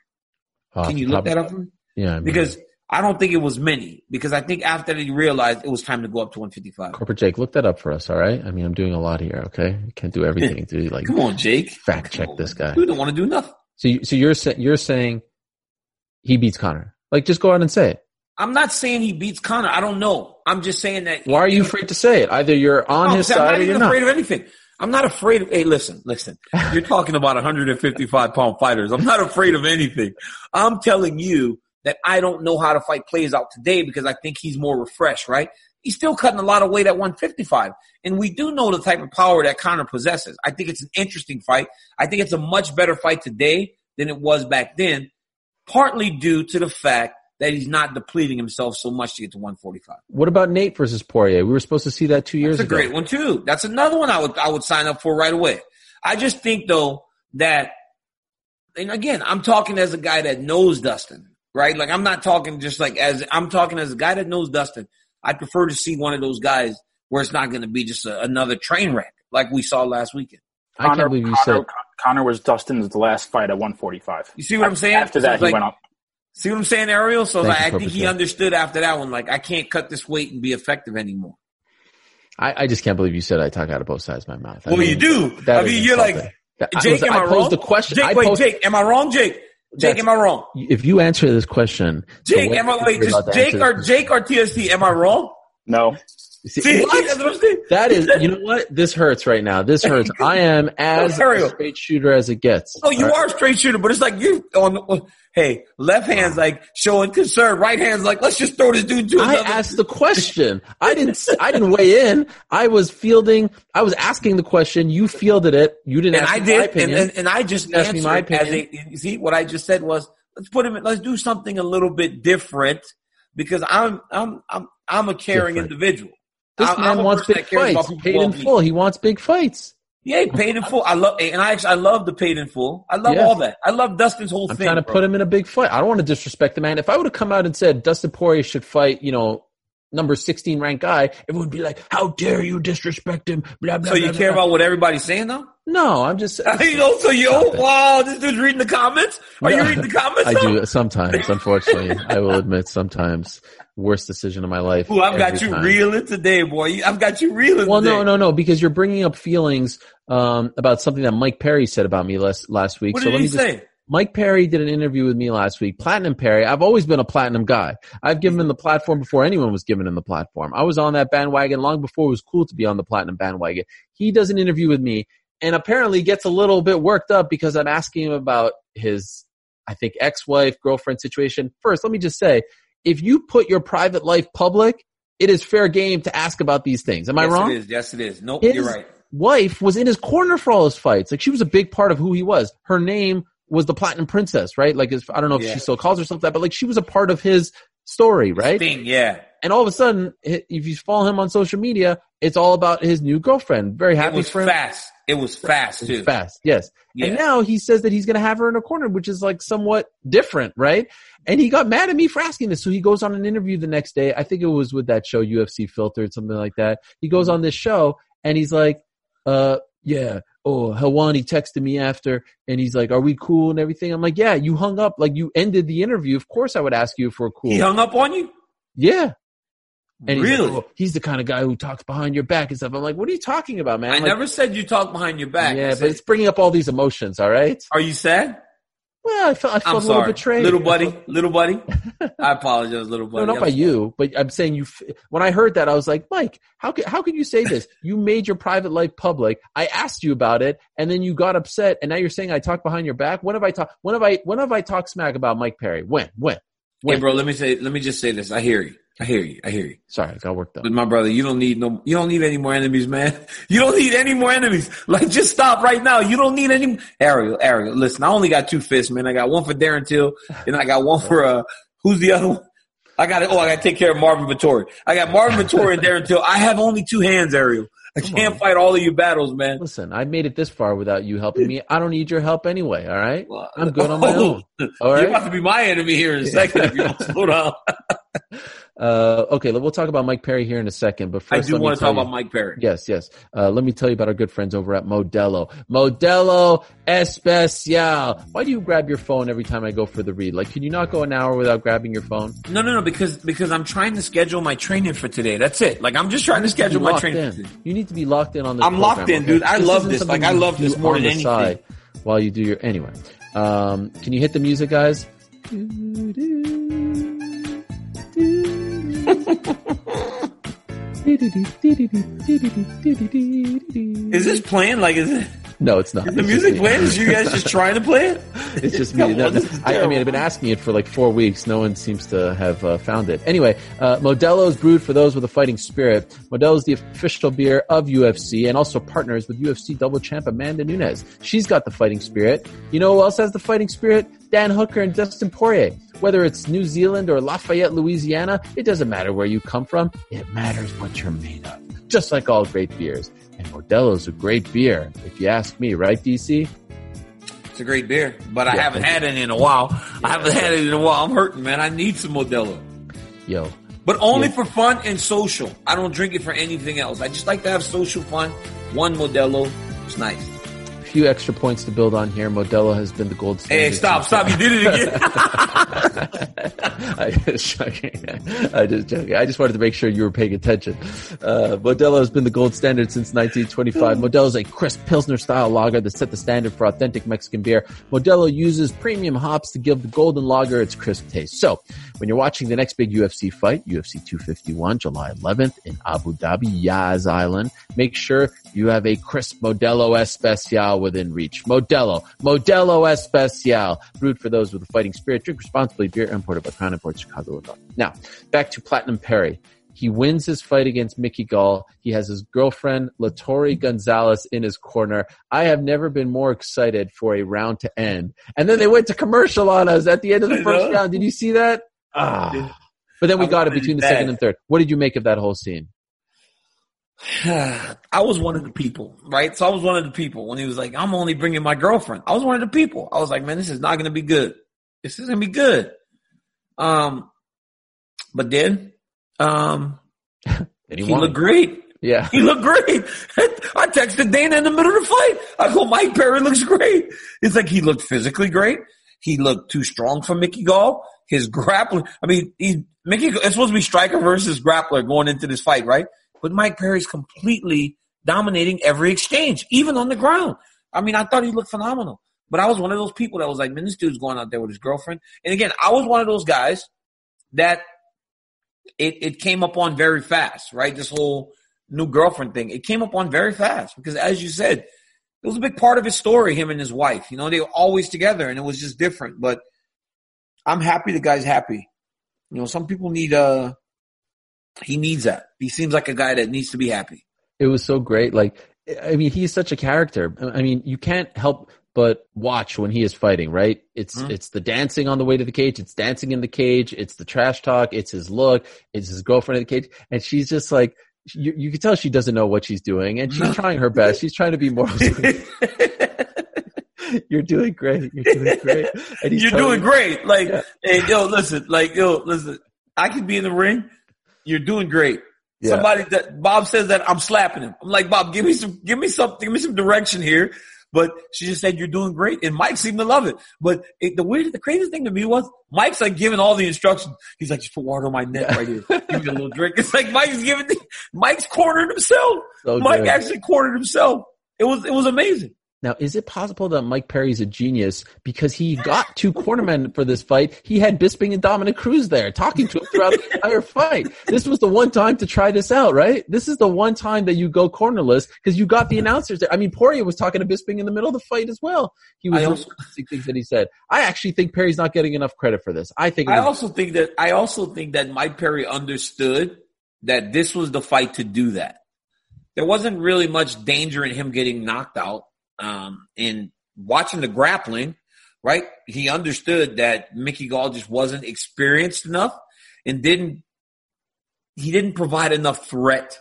Off Can you look that up for me? Yeah, I mean, Because I don't think it was many. Because I think after he realized it was time to go up to 155. corporate Jake, look that up for us. All right. I mean, I'm doing a lot here. Okay, I can't do everything. To like Come on, Jake. fact check on, this guy. We don't want to do nothing. So, you, so you're sa- you're saying he beats Conor? Like, just go out and say it. I'm not saying he beats Conor. I don't know. I'm just saying that. Why are you afraid to say it? Either you're on No, his I'm side not or you're not. afraid of anything. I'm not afraid of. Hey, listen, listen. You're talking about 155 pound fighters. I'm not afraid of anything. I'm telling you that I don't know how the fight plays out today because I think he's more refreshed. Right? He's still cutting a lot of weight at 155, and we do know the type of power that Conor possesses. I think it's an interesting fight. I think it's a much better fight today than it was back then, partly due to the fact that he's not depleting himself so much to get to 145. What about Nate versus Poirier? We were supposed to see that two years ago. That's a ago. great one too. That's another one I would I would sign up for right away. I just think though that, and again, I'm talking as a guy that knows Dustin, right? Like I'm not talking just like as I'm talking as a guy that knows Dustin. I prefer to see one of those guys where it's not going to be just a, another train wreck like we saw last weekend. I can't believe you Conor, said Conor was Dustin's last fight at 145. You see what I'm saying? After So that, it's he like- went up. See what I'm saying, Ariel? So like, I think he understood after that one. Like I can't cut this weight and be effective anymore. I, I just can't believe you said I talk out of both sides of my mouth. I Well, mean, you do. I mean, you're like, insulting. That- I Jake, was- am I, I posed wrong? the question. Jake, I wait, posed- Jake, am I wrong, Jake? Jake, That's- am I wrong? If you answer this question, Jake, am I you're wait, just Jake or Jake or TST? Am I wrong? No. See, what? that's what I'm saying. That is, you know what? This hurts right now. This hurts. I am as a straight shooter as it gets. Oh, you right? are a straight shooter, but it's like you on. the- Hey, left hand's like showing concern. Right hand's like, let's just throw this dude to I asked the question. I didn't. I didn't weigh in. I was fielding. I was asking the question. You fielded it. You didn't. and ask I did, and, opinion. and, and I just Ask me answered my as a. See, what I just said was, let's put him. in- Let's do something a little bit different because I'm I'm I'm I'm a caring Different. individual. This I- man wants big that cares about fights. people's Paid in full. He wants big fights. Yeah, paid in full. I love, and I actually I love the paid in full. I love Yes. all that. I love Dustin's whole thing. I'm thing. trying to bro. put him in a big fight. I don't want to disrespect the man. If I would have come out and said Dustin Poirier should fight, you know, number 16 ranked guy, everyone would be like, how dare you disrespect him? Blah, blah, So you blah, care about what everybody's saying though? No, I'm just. you know, so you, oh, wow, this dude's reading the comments. Are you reading the comments? I do sometimes, unfortunately. I will admit sometimes. Worst decision of my life. Ooh, I've got you time. reeling today, boy. I've got you reeling. Well, today. no, no, no, because you're bringing up feelings um, about something that Mike Perry said about me last last week. What so did let he me just say? Mike Perry did an interview with me last week. Platinum Perry. I've always been a platinum guy. I've given him the platform before anyone was given him the platform. I was on that bandwagon long before it was cool to be on the platinum bandwagon. He does an interview with me and apparently gets a little bit worked up because I'm asking him about his, I think, ex-wife, girlfriend situation. First, let me just say, if you put your private life public, it is fair game to ask about these things. Am I wrong? it is. Yes, it is. Nope, His you're right. wife was in his corner for all his fights. Like she was a big part of who he was. Her name was the Platinum Princess, right? Like I don't know if Yeah. she still calls herself that, but like she was a part of his story, right? Thing, yeah. And all of a sudden, if you follow him on social media, it's all about his new girlfriend. Very happy. It was for him. fast. It was fast It was too. fast, yes. Yeah. And now he says that he's going to have her in a corner, which is like somewhat different, right? And he got mad at me for asking this. So he goes on an interview the next day. I think it was with that show, UFC Filtered, something like that. He goes on this show and he's like, uh, yeah. Oh, Helwani texted me after and he's like, are we cool and everything? I'm like, yeah, you hung up. Like you ended the interview. Of course I would ask you if we're cool. He hung up on you? yeah. And he's, really? like, oh, he's the kind of guy who talks behind your back and stuff. I'm like, what are you talking about, man? I Like, never said you talk behind your back. Yeah, said- but it's bringing up all these emotions. All right. are you sad? Well, I felt, I felt I'm a little sorry, betrayed. little buddy, little buddy. I apologize, little No, buddy. not I'm by you, but I'm saying you. When I heard that, I was like, Mike, how could how could you say this? You made your private life public. I asked you about it, and then you got upset, and now you're saying I talk behind your back. When have I talked? When have I? When have I talked smack about Mike Perry? When? When? Hey, When? bro, let me say, let me just say this. I hear you. I hear you. I hear you. Sorry, I got worked up. But my brother, you don't need no, you don't need any more enemies, man. You don't need any more enemies. Like, just stop right now. You don't need any. Ariel, Ariel, listen, I only got two fists, man. I got one for Darren Till, and I got one for, uh, who's the other one? I got it. oh, I got to take care of Marvin Vettori. I got Marvin Vettori and Darren Till. I have only two hands, Ariel. I can't fight all of your battles, man. Listen, I made it this far without you helping me. I don't need your help anyway. All right, Well, I'm good on my oh, own. All You're about to be my enemy here in a second if you don't slow down. Uh, okay, we'll talk about Mike Perry here in a second. But first I do want to talk you- about Mike Perry. Yes, yes. Uh, let me tell you about our good friends over at Modelo. Modelo Especial. Why do you grab your phone every time I go for the read? Like, can you not go an hour without grabbing your phone? No, no, no, because because I'm trying to schedule my training for today. That's it. Like I'm just trying to schedule my training. in. You need to be locked in on this. I'm locked program, in, dude. I love this. Like, I love this more than anything. While you do your anyway, um, can you hit the music, guys? Is this playing? Like, is it No, it's not. is the It's music playing? Is you guys just trying to play it? It's just me. No, is I, I mean, I've been asking it for like four weeks. No one seems to have uh, found it. Anyway, uh, Modelo's brewed for those with a fighting spirit. Modelo's the official beer of UFC and also partners with UFC double champ Amanda Nunes. She's got the fighting spirit. You know who else has the fighting spirit? Dan Hooker and Dustin Poirier. Whether it's New Zealand or Lafayette, Louisiana, it doesn't matter where you come from. It matters what you're made of. Just like all great beers. And Modelo's a great beer, if you ask me, right, DC? It's a great beer, but I Yeah. haven't had it in a while. I haven't had it in a while. I'm hurting, man. I need some Modelo. Yo, But only Yeah. for fun and social. I don't drink it for anything else. I just like to have social fun. One Modelo. It's nice. Few extra points to build on here. Modelo has been the gold standard. Hey, stop, stop. You did it again. I just joking. I just joking. I just wanted to make sure you were paying attention. Uh, Modelo has been the gold standard since 1925. Modelo is a crisp Pilsner style lager that set the standard for authentic Mexican beer. Modelo uses premium hops to give the golden lager its crisp taste. So when you're watching the next big UFC fight, UFC 251, July 11th in Abu Dhabi, Yas Island, make sure you have a crisp Modelo Especial within reach. Modelo, Modelo Especial, brewed for those with a fighting spirit. Drink responsibly. Beer imported by Crown Imports, Chicago, Illinois. Now, back to Platinum Perry. He wins his fight against Mickey Gall. He has his girlfriend, Latory Gonzalez, in his corner. I have never been more excited for a round to end. And then they went to commercial on us at the end of the I first know. round. Did you see that? Ah. But then we I got it between the second and third. What did you make of that whole scene? I was one of the people, right? So I was one of the people when he was like, I'm only bringing my girlfriend. I was one of the people. I was like, man, this is not going to be good. This is going to be good. Um, but then, um, And he, he looked great. yeah. He looked great. I texted Dana in the middle of the fight. I go, Mike Perry looks great. It's like he looked physically great. He looked too strong for Mickey Gall. His grappling, I mean, he, Mickey, it's supposed to be striker versus grappler going into this fight, right? But Mike Perry's completely dominating every exchange, even on the ground. I mean, I thought he looked phenomenal. But I was one of those people that was like, man, this dude's going out there with his girlfriend. And again, I was one of those guys that it, it came up on very fast, right? This whole new girlfriend thing. It came up on very fast because as you said, it was a big part of his story, him and his wife. You know, they were always together and it was just different. But I'm happy the guy's happy. You know, some people need uh he needs that. He seems like a guy that needs to be happy. It was so great. Like, I mean, he's such a character. I mean, you can't help but watch when he is fighting, right? It's, Mhm. it's the dancing on the way to the cage. It's dancing in the cage. It's the trash talk. It's his look. It's his girlfriend in the cage. And she's just like, you, you can tell she doesn't know what she's doing and she's trying her best. She's trying to be more. You're doing great. You're doing great. And You're doing you- great. Like, Yeah. hey, yo, listen, like, yo, listen, I can be in the ring. You're doing great. Yeah. Somebody that Bob says that I'm slapping him. I'm like, Bob, give me some, give me something, give me some direction here. But she just said, you're doing great. And Mike seemed to love it. But it, the weird, the crazy thing to me was Mike's like giving all the instructions. He's like, just put water on my neck right here. Give me a little drink. It's like Mike's giving, the, Mike's cornered himself. So Mike good. actually cornered himself. It was, it was amazing. Now, is it possible that Mike Perry's a genius because he got two cornermen for this fight? He had Bisping and Dominick Cruz there talking to him throughout the entire fight. This was the one time to try this out, right? This is the one time that you go cornerless because you got the announcers there. I mean, Poirier was talking to Bisping in the middle of the fight as well. He was also things that he said. I actually think Perry's not getting enough credit for this. I think I also think that I also think that Mike Perry understood that this was the fight to do that. There wasn't really much danger in him getting knocked out. Um, in watching the grappling, right? He understood that Mickey Gall just wasn't experienced enough and didn't he didn't provide enough threat.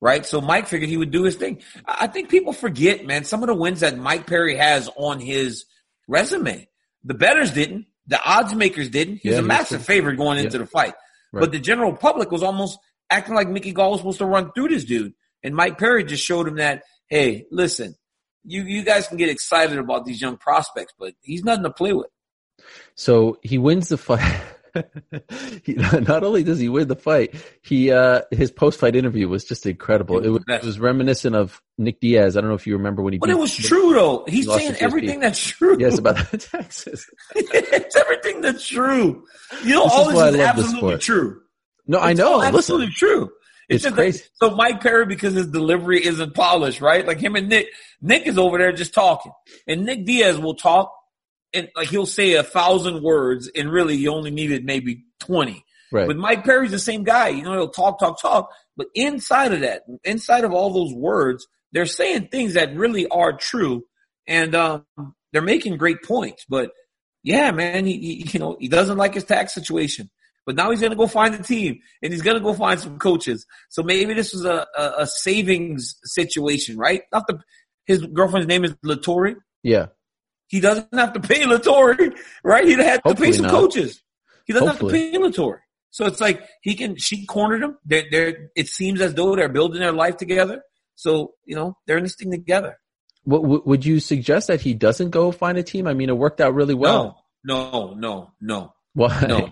Right. So Mike figured he would do his thing. I think people forget, man, some of the wins that Mike Perry has on his resume. The betters didn't. The odds makers didn't. He was Yeah, a massive favorite going into the fight. Right. But the general public was almost acting like Mickey Gall was supposed to run through this dude. And Mike Perry just showed him that, hey, listen, you, you guys can get excited about these young prospects, but he's nothing to play with. So he wins the fight. he, not only does he win the fight, he uh his post fight interview was just incredible. It was, it was reminiscent of Nick Diaz. I don't know if you remember when he. But it was true though. He's lost saying everything that's true. Yes, about Texas. it's everything that's true. You know, This all this is absolutely true. No, I know. all Listen, absolutely true. It's crazy. so Mike Perry, because his delivery isn't polished, right? Like him and Nick, Nick is over there just talking, and Nick Diaz will talk, and like he'll say a thousand words, and really he only needed maybe twenty. right. But Mike Perry's the same guy. You know, he'll talk, talk, talk. But inside of that, inside of all those words, they're saying things that really are true, and um, they're making great points. But yeah, man, he, he you know he doesn't like his tax situation. But now he's going to go find a team, and he's going to go find some coaches. So maybe this was a, a, a savings situation, right? Not the his girlfriend's name is Latory. yeah. He doesn't have to pay Latory, right? He'd have to Hopefully pay some not. coaches. He doesn't Hopefully. have to pay Latory. So it's like he can. She cornered him. They're, they're. It seems as though they're building their life together. So you know they're in this thing together. W- w- would you suggest that he doesn't go find a team? I mean, it worked out really well. No, no, no, no, Why? no,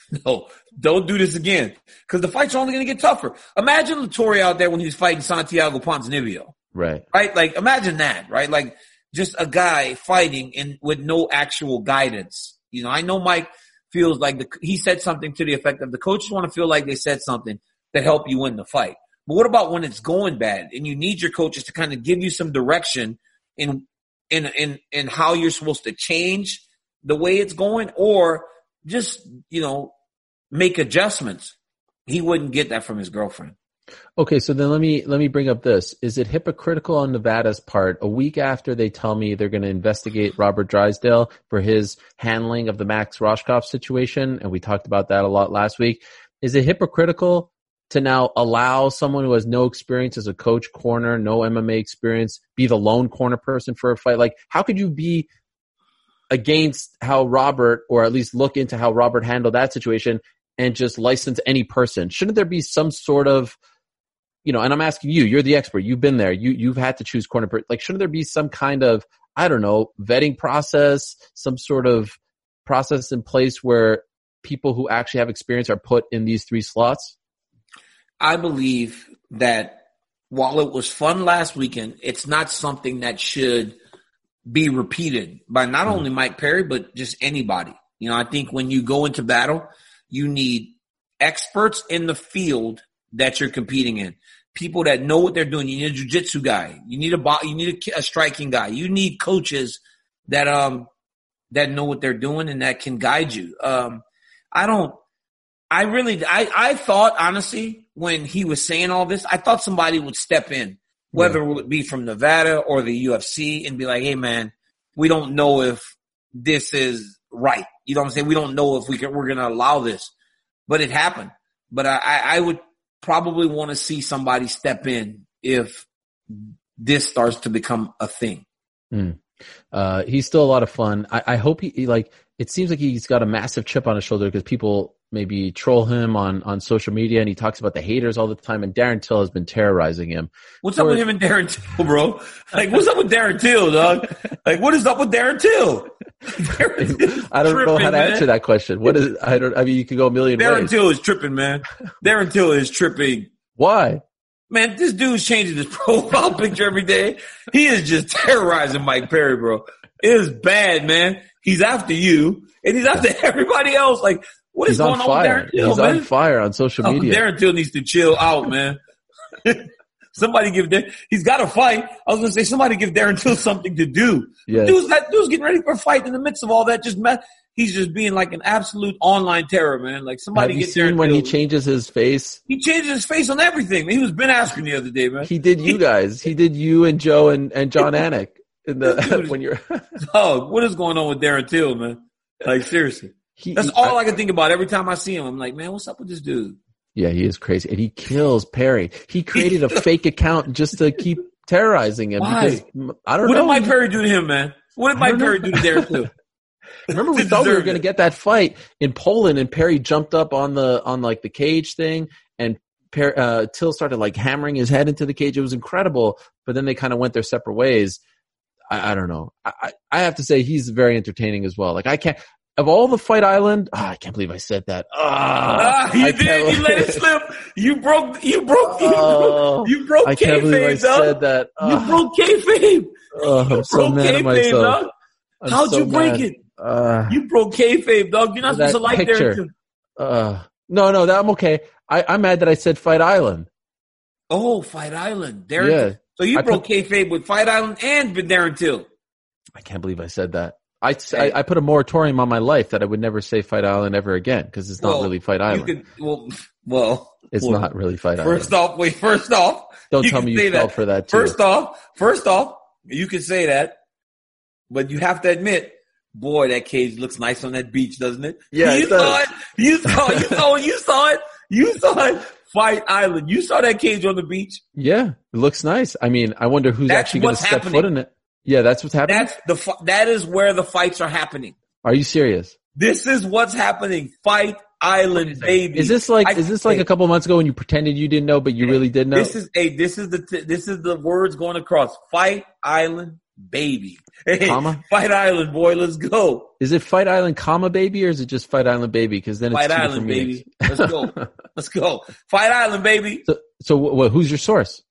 no. Don't do this again because the fights are only going to get tougher. Imagine Latory out there when he was fighting Santiago Ponzinibbio. Right. right? Like imagine that, right? Like just a guy fighting and with no actual guidance. You know, I know Mike feels like the, he said something to the effect of the coaches want to feel like they said something to help you win the fight. But what about when it's going bad and you need your coaches to kind of give you some direction in in in in how you're supposed to change the way it's going or just, you know, make adjustments. He wouldn't get that from his girlfriend. Okay, so then let me let me bring up this. Is it hypocritical on Nevada's part a week after they tell me they're going to investigate Robert Drysdale for his handling of the Max Rohskopf situation and we talked about that a lot last week. Is it hypocritical to now allow someone who has no experience as a coach corner, no MMA experience, be the lone corner person for a fight? Like how could you be against how Robert or at least look into how Robert handled that situation and just license any person? Shouldn't there be some sort of you know, and I'm asking you, you're the expert. You've been there. You, you've had to choose corner. Like, shouldn't there be some kind of, I don't know, vetting process, some sort of process in place where people who actually have experience are put in these three slots? I believe that while it was fun last weekend, it's not something that should be repeated by not only Mike Perry, but just anybody. You know, I think when you go into battle, you need experts in the field that you're competing in. People that know what they're doing. You need a jujitsu guy. You need a bo- you need a, a striking guy. You need coaches that um that know what they're doing and that can guide you. Um, I don't. I really, I, I thought honestly when he was saying all this, I thought somebody would step in, whether it would be from Nevada or the UFC, and be like, "Hey, man, we don't know if this is right." You know what I'm saying? We don't know if we can, we're going to allow this, but it happened. But I, I, would probably want to see somebody step in if this starts to become a thing. Uh, he's still a lot of fun. I, I hope he, he like. It seems like he's got a massive chip on his shoulder because people maybe troll him on on social media, and he talks about the haters all the time. And Darren Till has been terrorizing him. What's up with him and Darren Till, bro? Like, what's up with Darren Till, dog? Like, what is up with Darren Till? Darren Till's I don't know how to man. answer that question. What is? I don't. I mean, you could go a million Darren ways. Till is tripping, man. Darren Till is tripping. Why? Man, this dude's changing his profile picture every day. He is just terrorizing Mike Perry, bro. It is bad, man. He's after you, and he's after everybody else. Like, what is He's going on on with. Darren Till, He's man? on fire on social Oh, media. Darren Till needs to chill out, man. somebody give Darren, he's got to fight. I was gonna say somebody give Darren Till something to do. Yes. Dude's that dude's getting ready for a fight in the midst of all that. Just he's just being like an absolute online terror, man. Like somebody Have you get seen Darren when he changes his face? He changes his face on everything. Man. He was Ben Askren the other day, man. He did you guys. He did you and Joe and, and Jon Anik in the when you're. Dog, what is going on with Darren Till, man? Like seriously, He, that's all I can think about every time I see him. I'm like, man, what's up with this dude? Yeah, he is crazy, and he kills Perry. He created a fake account just to keep terrorizing him. Why? Because, I don't What know. did Mike Perry do to him, man? What did I Mike. Perry do to Darren Till? Remember, we thought we were going to get that fight in Poland, and Perry jumped up on the on like the cage thing, and per, uh, Till started like hammering his head into the cage. It was incredible, but then they kind of went their separate ways. I, I don't know. I, I have to say he's very entertaining as well. Like I can't. Of all the Fight Island, ah, I can't believe I said that. Ah, Ah, you I did. You let it slip. You broke. You broke. You Oh, broke, you broke I can't believe I dog. said that. You Ah, broke kayfabe. oh, I'm You so mad at myself. dog. I'm How'd so you break mad. it? Uh, You broke kayfabe, dog. You're not supposed to like picture. Darren uh, No, no, that I'm okay. I, I'm mad that I said Fight Island. Oh, Fight Island. Darren. Yeah. So you I broke kayfabe with Fight Island and Darren Till. I can't believe I said that. I, I, I put a moratorium on my life that I would never say Fight Island ever again because it's not Well, really Fight You Island. could, well, well, it's well, not really Fight First Island. off, wait. First off, Don't you tell me you fell that. for that too. First off, first off, you can say that, but you have to admit, boy, that cage looks nice on that beach, doesn't it? Yeah, you it does. saw it. You saw. You saw. You saw it. You saw it. Fight Island. You saw that cage on the beach. yeah, it looks nice. I mean, I wonder who's That's actually going to step happening. foot in it. Yeah, that's what's happening. That's the. That is where the fights are happening. Are you serious? This is what's happening. Fight Island, baby. Is this like I- is this like hey, a couple months ago when you pretended you didn't know but you really did know? This is a. This is the. T- this is the words going across. Fight Island, baby. Hey, Comma? Fight Island, boy. Let's go. Is it Fight Island, comma baby, or is it just Fight Island, baby? Because then it's Fight Island, baby. Let's go. Let's go. Fight Island, baby. so, so what, who's your source?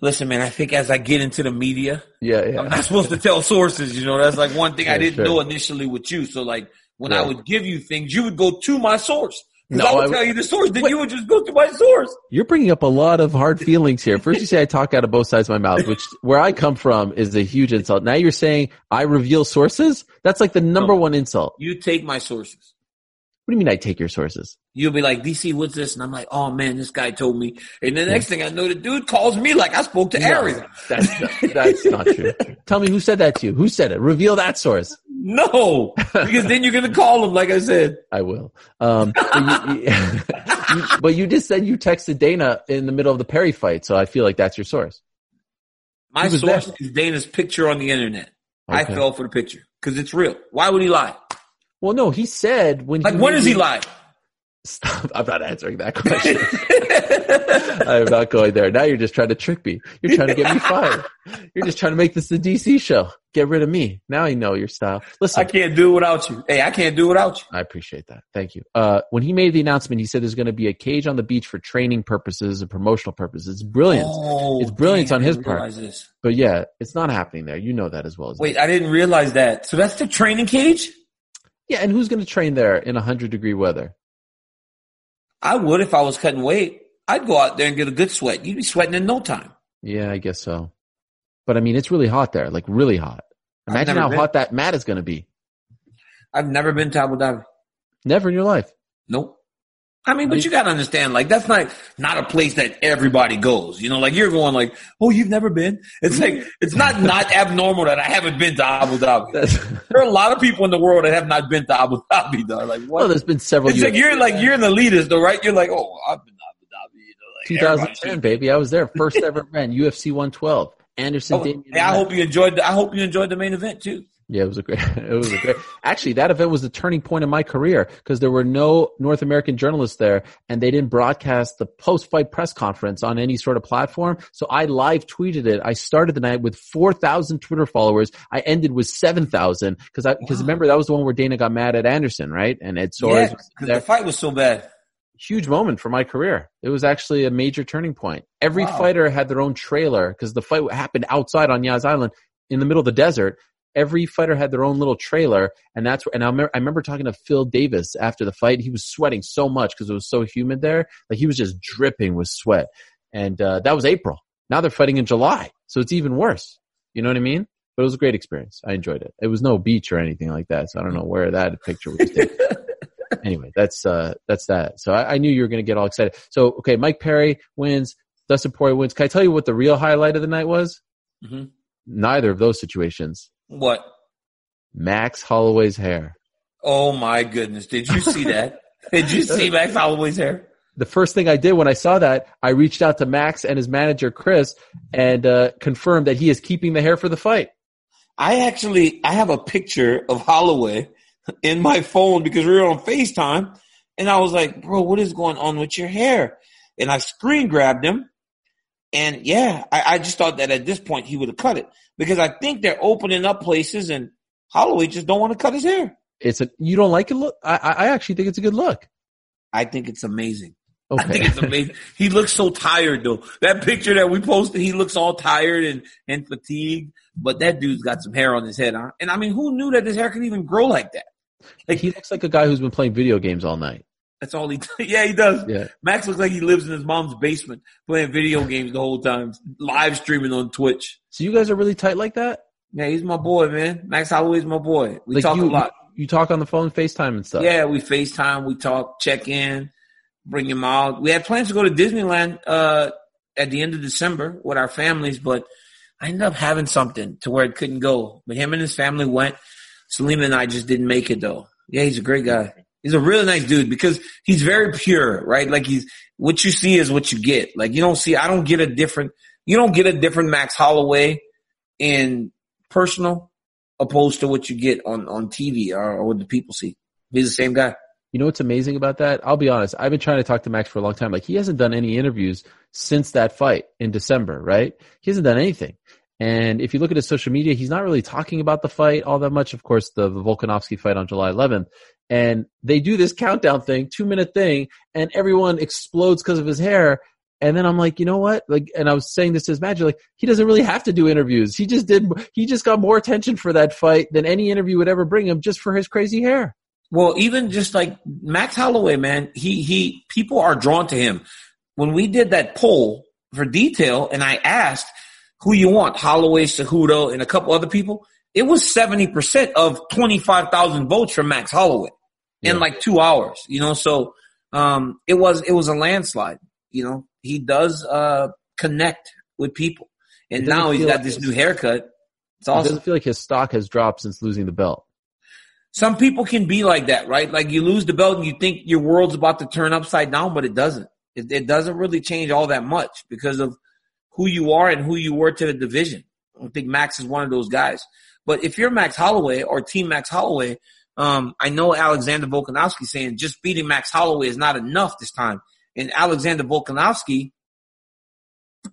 Listen, man, I think as I get into the media, Yeah, yeah. I'm not supposed to tell sources, you know, that's like one thing I didn't sure. know initially with you. So like when I would give you things, you would go to my source. No, I would I tell you the source, then you would just go to my source. You're bringing up a lot of hard feelings here. First, you say I talk out of both sides of my mouth, which where I come from is a huge insult. Now you're saying I reveal sources. That's like the number No. one insult. You take my sources. What do you mean I take your sources? You'll be like, DC, what's this? And I'm like, oh man, this guy told me. And the next thing I know, the dude calls me like I spoke to Ariel. That's not, that's not true. Tell me who said that to you. Who said it? Reveal that source. No, because then you're going to call him, like I said. I will. Um, but, you, but you just said you texted Dana in the middle of the Perry fight, so I feel like that's your source. My source there. is Dana's picture on the internet. I fell for the picture because it's real. Why would he lie? Well, no, he said when. Like, he when does he lie? Stop! I'm not answering that question. I'm not going there. Now you're just trying to trick me. You're trying to get me fired. You're just trying to make this the DC show. Get rid of me. Now I know your style. Listen, I can't do it without you. Hey, I can't do it without you. I appreciate that. Thank you. Uh, when he made the announcement, he said there's going to be a cage on the beach for training purposes and promotional purposes. It's brilliant. Oh, It's brilliance damn, on his part. this. But yeah, it's not happening there. You know that as well as Wait, I didn't realize that. So that's the training cage? Yeah, and who's going to train there in 100 degree weather? I would if I was cutting weight. I'd go out there and get a good sweat. You'd be sweating in no time. Yeah, I guess so. But I mean, it's really hot there, like really hot. Imagine how been. hot that mat is going to be. I've never been to Abu Dhabi. Never in your life. Nope. I mean, but you gotta understand, like, that's not, not a place that everybody goes. You know, like you're going like, oh, you've never been? It's like, it's not, not abnormal that I haven't been to Abu Dhabi. There are a lot of people in the world that have not been to Abu Dhabi, though. Like, what? well, there's been several it's like you're like, you're an elitist, though, right? You're like, oh, I've been to Abu Dhabi. You know, like, 2010, baby. I was there. First ever event, UFC 112. Anderson Oh, hey, I hope you enjoyed. The, I hope you enjoyed the main event too. Yeah, it was a great. It was a great. Actually, that event was the turning point in my career because there were no North American journalists there, and they didn't broadcast the post-fight press conference on any sort of platform. So I live tweeted it. I started the night with four thousand Twitter followers. I ended with seven thousand because I because Wow. remember that was the one where Dana got mad at Anderson, right? And Ed Soares yeah, the fight was so bad. huge moment for my career. It was actually a major turning point. Every Wow. fighter had their own trailer because the fight happened outside on Yas Island in the middle of the desert. Every fighter had their own little trailer, and that's where. And I remember, I remember talking to Phil Davis after the fight. He was sweating so much because it was so humid there. Like he was just dripping with sweat, and uh, that was April. Now they're fighting in July, so it's even worse. You know what I mean? But it was a great experience. I enjoyed it. It was no beach or anything like that, so I don't know where that picture was taken anyway, that's uh that's that. So I, I knew you were going to get all excited. So okay, Mike Perry wins, Dustin Poirier wins. Can I tell you what the real highlight of the night was? Mhm. Neither of those situations. What? Max Holloway's hair. Oh my goodness! Did you see that? Did you see Max Holloway's hair? The first thing I did when I saw that, I reached out to Max and his manager Chris and uh, confirmed that he is keeping the hair for the fight. I actually I have a picture of Holloway in my phone because we were on FaceTime, and I was like, "Bro, what is going on with your hair?" And I screen grabbed him, and yeah, I, I just thought that at this point he would have cut it because I think they're opening up places, and Holloway just don't want to cut his hair. It's a you don't like it look. I I I actually think it's a good look. I think it's amazing. I think it's amazing. he looks so tired though. That picture that we posted, he looks all tired and, and fatigued. But that dude's got some hair on his head, huh? And I mean, who knew that his hair could even grow like that? Like He looks like a guy who's been playing video games all night. That's all he. yeah, he does. Yeah. Max looks like he lives in his mom's basement playing video games the whole time, live streaming on Twitch. So you guys are really tight like that? Yeah, he's my boy, man. Max Holloway's my boy. We like talk you, a lot. You talk on the phone, FaceTime and stuff. Yeah, we FaceTime, we talk, check in, bring him out. We had plans to go to Disneyland uh at the end of December with our families, but I ended up having something to where it couldn't go. But him and his family went. Selena and I just didn't make it though. Yeah, he's a great guy. He's a really nice dude because he's very pure, right? Like he's what you see is what you get. Like you don't see I don't get a different you don't get a different Max Holloway in personal opposed to what you get on on TV or, or what the people see. He's the same guy. You know what's amazing about that? I'll be honest. I've been trying to talk to Max for a long time. Like he hasn't done any interviews since that fight in December, right? He hasn't done anything. And if you look at his social media, he's not really talking about the fight all that much. Of course, the, the Volkanovski fight on July 11th. And they do this countdown thing, two minute thing, and everyone explodes because of his hair. And then I'm like, you know what? Like, and I was saying this to his manager, like, he doesn't really have to do interviews. He just did, he just got more attention for that fight than any interview would ever bring him just for his crazy hair. Well, even just like Max Holloway, man, he he people are drawn to him. When we did that poll for detail, and I asked who you want, Holloway, Cejudo, and a couple other people, it was seventy percent of twenty five thousand votes for Max Holloway in Yeah. like two hours. You know, so um, it was it was a landslide. You know, he does uh, connect with people, and now he's got like this new haircut. It's It doesn't feel like his stock has dropped since losing the belt. Some people can be like that, right? Like you lose the belt and you think your world's about to turn upside down, but it doesn't. It, it doesn't really change all that much because of who you are and who you were to the division. I think Max is one of those guys. But if you're Max Holloway or Team Max Holloway, um, I know Alexander Volkanovski saying just beating Max Holloway is not enough this time. And Alexander Volkanovski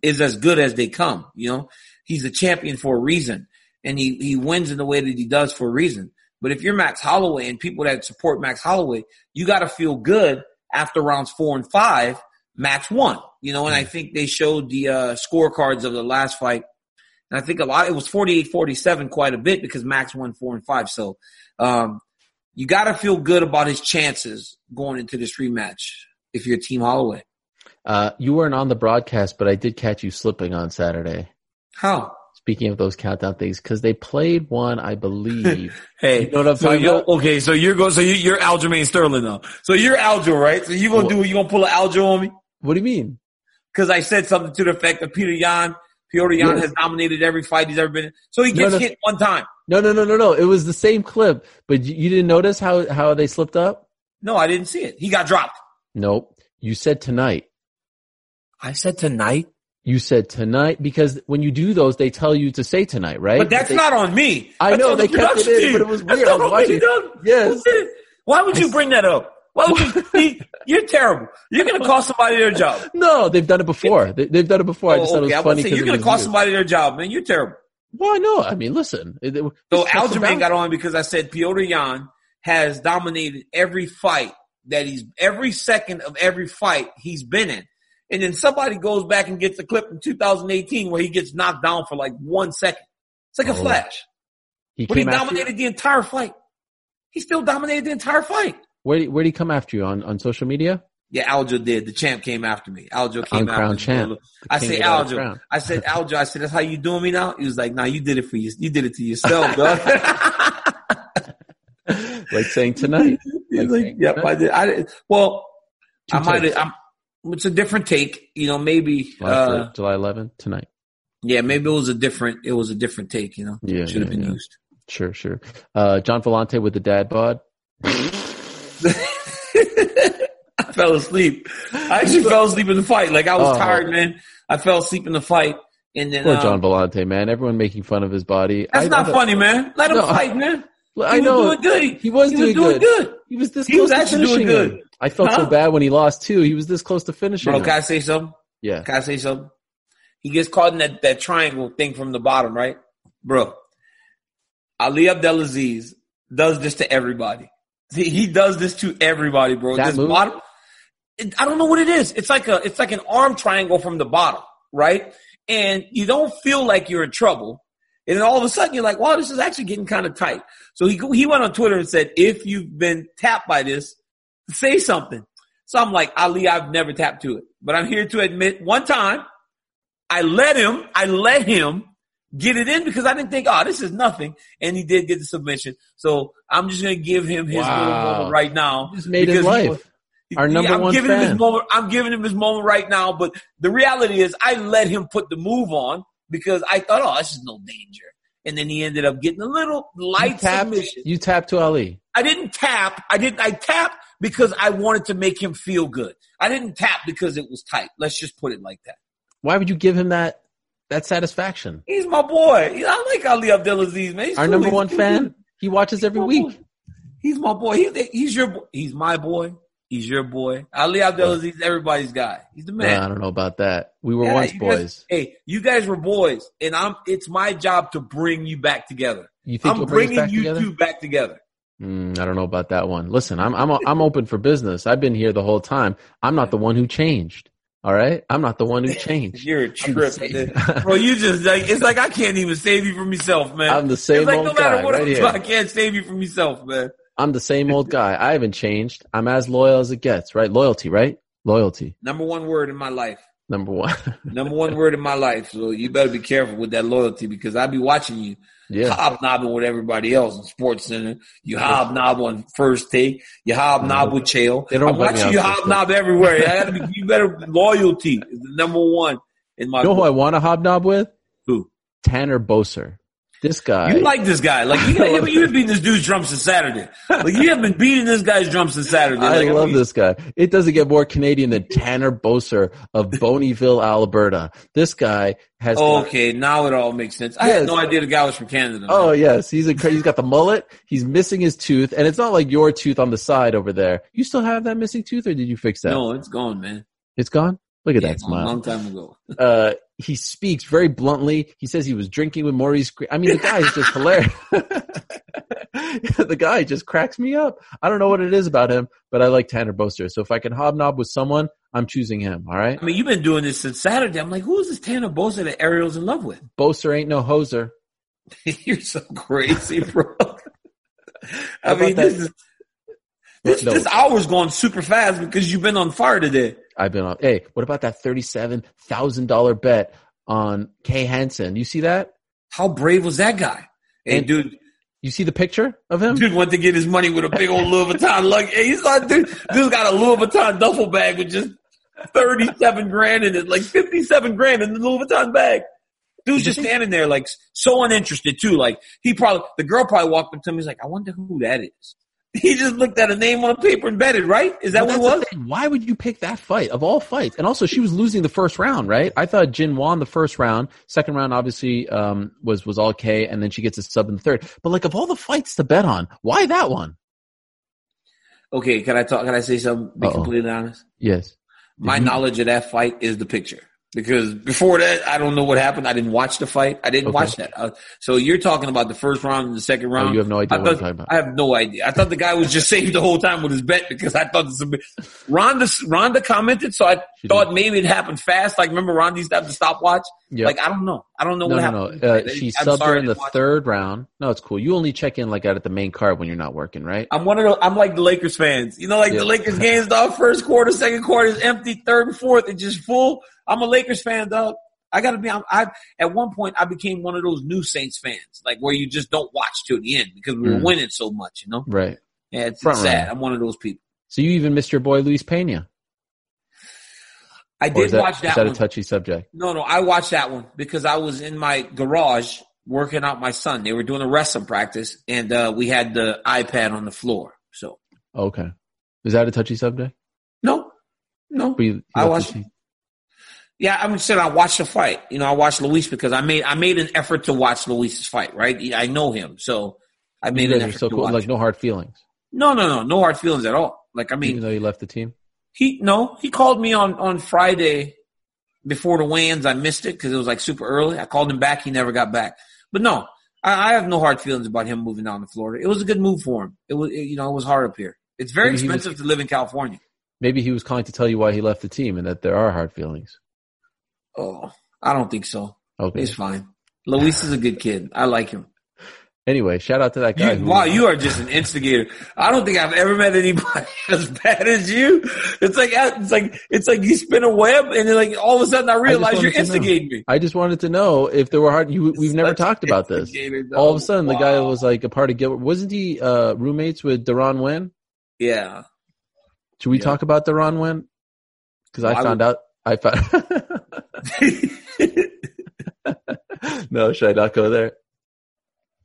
is as good as they come. You know, he's a champion for a reason and he, he wins in the way that he does for a reason. But if you're Max Holloway and people that support Max Holloway, you got to feel good after rounds four and five. Max won, you know, and I think they showed the uh, scorecards of the last fight. And I think a lot, it was 48 47 quite a bit because Max won four and five. So, um, you got to feel good about his chances going into this rematch if you're Team Holloway. Uh, you weren't on the broadcast, but I did catch you slipping on Saturday. How? Speaking of those countdown things, because they played one, I believe. Hey, You know what I'm so talking about? okay, so you're going, so you, you're Aljamain Sterling now. So you're Aljo, right? So you gonna do, you gonna pull an Aljo on me? What do you mean? because I said something to the effect that Petr Yan, Petr Yan Yes. has dominated every fight he's ever been in. So he gets no. hit one time. No, no, no, no, no. It was the same clip, but you, didn't notice how how they slipped up? No, I didn't see it. He got dropped. Nope. You said tonight. I said tonight, You said tonight because when you do those, they tell you to say tonight, right? but that's they- not on me. I That's know, they the kept it in, but it was weird. I was watching. Yes. Who did it? Why would you bring that up? Why would you? he- you're terrible. You're gonna cost somebody their job. No, they've done it before. They, they've done it before. I just Oh, thought it oh, was funny say, you're gonna cost you. somebody their job, man. You're terrible. Why no? I mean, listen. It, it, So Aljamain got on because I said Petr Yan has dominated every fight that he's every second of every fight he's been in. And then somebody goes back and gets a clip from 2018 where he gets knocked down for like one second. It's like a Oh. flash. He But he came after you? dominated the entire fight. He still dominated the entire fight. Where where did he come after you on on social media? Yeah, Aljo did. The champ came after me. Aljo came after champ. me. I said, Aljo. I said, Aljo. I said, that's how you doing me now? He was like, nah, you did it for you. You did it to yourself, dog. Like saying tonight. He's Like like, yep, tonight. I did. I did. Well, Two I might have, it's a different take, you know, maybe, July uh, July 11th tonight. yeah, maybe it was a different, it was a different take, you know, Yeah, should have yeah, been yeah. used. Sure, sure. Uh, John Volante with the dad bod. I fell asleep. I actually fell asleep in the fight. Like I was Oh. tired, man. I fell asleep in the fight. And then, Poor um, John Volante, man. Everyone making fun of his body. that's I- not I- funny, man. Let him No, fight, man. He I was know. doing good. He was he doing was doing good. good. He was this He was close to actually doing finishing him. good. I felt so bad when he lost too. He was this close to finishing Bro, him. can I say something? Yeah. Can I say something? He gets caught in that, that triangle thing from the bottom, right? Bro, Ali Abdelaziz does this to everybody. He, he does this to everybody, bro. That this move? bottom, it, I don't know what it is. It's like a, it's like an arm triangle from the bottom, right? And you don't feel like you're in trouble. And then all of a sudden you're like, wow, this is actually getting kind of tight. So he, he went on Twitter and said, if you've been tapped by this, say something. So I'm like, Ali, I've never tapped to it, but I'm here to admit one time I let him, I let him get it in because I didn't think, oh, this is nothing. And he did get the submission. So I'm just going to give him his Wow. little moment right now. Just made his life. was- Our number I'm one giving him his moment. I'm giving him his moment right now. But the reality is, I let him put the move on because I thought, oh, this is no danger. And then he ended up getting a little You light tapped, submission. you tapped to Ali. I didn't tap. I didn't. I tapped because I wanted to make him feel good. I didn't tap because it was tight. Let's just put it like that. Why would you give him that that satisfaction? He's my boy. I like Ali Abdelaziz, man. He's Our cool. number one cool. fan. He watches every week. boy. He's my boy. He, he's your. boy. He's my boy. He's your boy. Ali Abdelaziz, is everybody's guy. He's the man. I don't know about that. We were Yeah, once you guys- boys. hey, you guys were boys, and I'm. It's my job to bring you back together. You think I'm bringing you together? two back together. Mm, I don't know about that one. Listen, I'm I'm I'm open for business. I've been here the whole time. I'm not the one who changed. All right, I'm not the one who changed. You're a I'm trip, bro. You just like it's like I can't even save you from myself, man. I'm the same It's like old no matter guy what right I do, here. I can't save you from yourself, man. I'm the same old guy. I haven't changed. I'm as loyal as it gets. Right? Loyalty. Right? Loyalty. Number one word in my life. Number one. Number one word in my life. So you better be careful with that loyalty because I'll be watching you yeah. hobnobbing with everybody else in Sports Center. You hobnob on First Take. You hobnob with Chael. They don't I'm watching you hobnob everywhere. I gotta be, you better loyalty is the number one in my. You know who I want to hobnob with? Who? Tanner Boser. This guy. You like this guy? Like you, you, you've been beating this dude's drum since Saturday. Like you have been beating this guy's drum since Saturday. I Like, love mean, this guy. It doesn't get more Canadian than Tanner Boser of Bonnyville, Alberta. This guy has. Okay, now it all makes sense. I had no idea the guy was from Canada. Oh man. yes, he's a he's got the mullet. He's missing his tooth, and it's not like your tooth on the side over there. You still have that missing tooth, or did you fix that? no, it's gone, man. It's gone. Look at Yeah, that smile. a long time ago. uh, he speaks very bluntly. He says he was drinking with Maurice. I mean, the guy is just hilarious. the guy just cracks me up. I don't know what it is about him, but I like Tanner Boster. So if I can hobnob with someone, I'm choosing him. All right. I mean, you've been doing this since Saturday. I'm like, who is this Tanner Bosa that Ariel's in love with? Boster ain't no hoser. You're so crazy, bro. How I about mean, this is this, No. this hour's going super fast because you've been on fire today. I've been on. Hey, what about that thirty-seven thousand dollar bet on Kay Hansen? You see that? How brave was that guy? Hey, And- dude, You see the picture of him? dude went to get his money with a big old Louis Vuitton lug. Hey, he's like, dude, dude's got a Louis Vuitton duffel bag with just 37 grand in it, like 57 grand in the Louis Vuitton bag. Dude's just standing there, like, so uninterested too. Like, he probably, the girl probably walked up to him. He's like, I wonder who that is. He just looked at a name on a paper and betted, right? Is that Well, what it was? Why would you pick that fight of all fights? And also, she was losing the first round, right? I thought Jinh won the first round. Second round, obviously, um, was was all K, and then she gets a sub in the third. But like, of all the fights to bet on, why that one? Okay, can I talk? Can I say something? Be Uh-oh. completely honest. Yes, My Mhm. knowledge of that fight is the picture. Because before that, I don't know what happened. I didn't watch the fight. I didn't Okay. watch that. Uh, so you're talking about the first round and the second round. Oh, you have no idea I what I'm talking about. I have no idea. I thought the guy was just saved the whole time with his bet because I thought this. Ronda Ronda commented, so I She thought maybe it happened fast. Like remember Ronda used to have the stopwatch. Yep. Like I don't know. I don't know no, what no, happened. no. Uh, she I'm subbed her in the didn't it. third round. No, it's cool. You only check in like out at the main card when you're not working, right? I'm one of the, I'm like the Lakers fans. You know, like Yeah. the Lakers games, dog. First quarter, second quarter is empty. Third and fourth, it's just full. I'm a Lakers fan, dog. I gotta be. I'm, I at one point I became one of those new Saints fans, like where you just don't watch till the end because we were Mm. winning so much. You know, Right. yeah, it's, it's sad. I'm one of those people. So you even missed your boy Luis Pena. I did that, watch is that, that a touchy subject? no, no, I watched that one because I was in my garage working out my son. They were doing a wrestling practice, and uh, we had the iPad on the floor. So Okay. Is that a touchy subject? no, no, you- you I watched-? Yeah, I'm saying I watched the fight. You know, I watched Luis because I made I made an effort to watch Luis's fight. Right, I know him, so I made You an effort so to cool. watch. Like no hard feelings. No, no, no, no hard feelings at all. Like I mean, even though you left the team. he no, he called me on on Friday before the weigh-ins. I missed it because it was like super early. I called him back. He never got back. But no, I, I have no hard feelings about him moving down to Florida. It was a good move for him. It was, it, you know, it was hard up here. It's very Maybe he was- expensive to live in California. Maybe he was calling to tell you why he left the team and that there are hard feelings. Oh, I don't think so. Okay. It's fine. Luis is a good kid. I like him. Anyway, shout out to that guy. You, wow, you are just an instigator. I don't think I've ever met anybody as bad as you. It's like it's like it's like you spin a web, and then like all of a sudden I realize you're wanted know. instigating me. I just wanted to know if there were hard. You, we've never talked about this. dog. All of a sudden, the guy was like a part of Gilbert. Wasn't he uh, roommates with Deron Winn? Yeah. Should we Yeah. talk about Deron Winn? Because I found out. I found. no, should I not go there?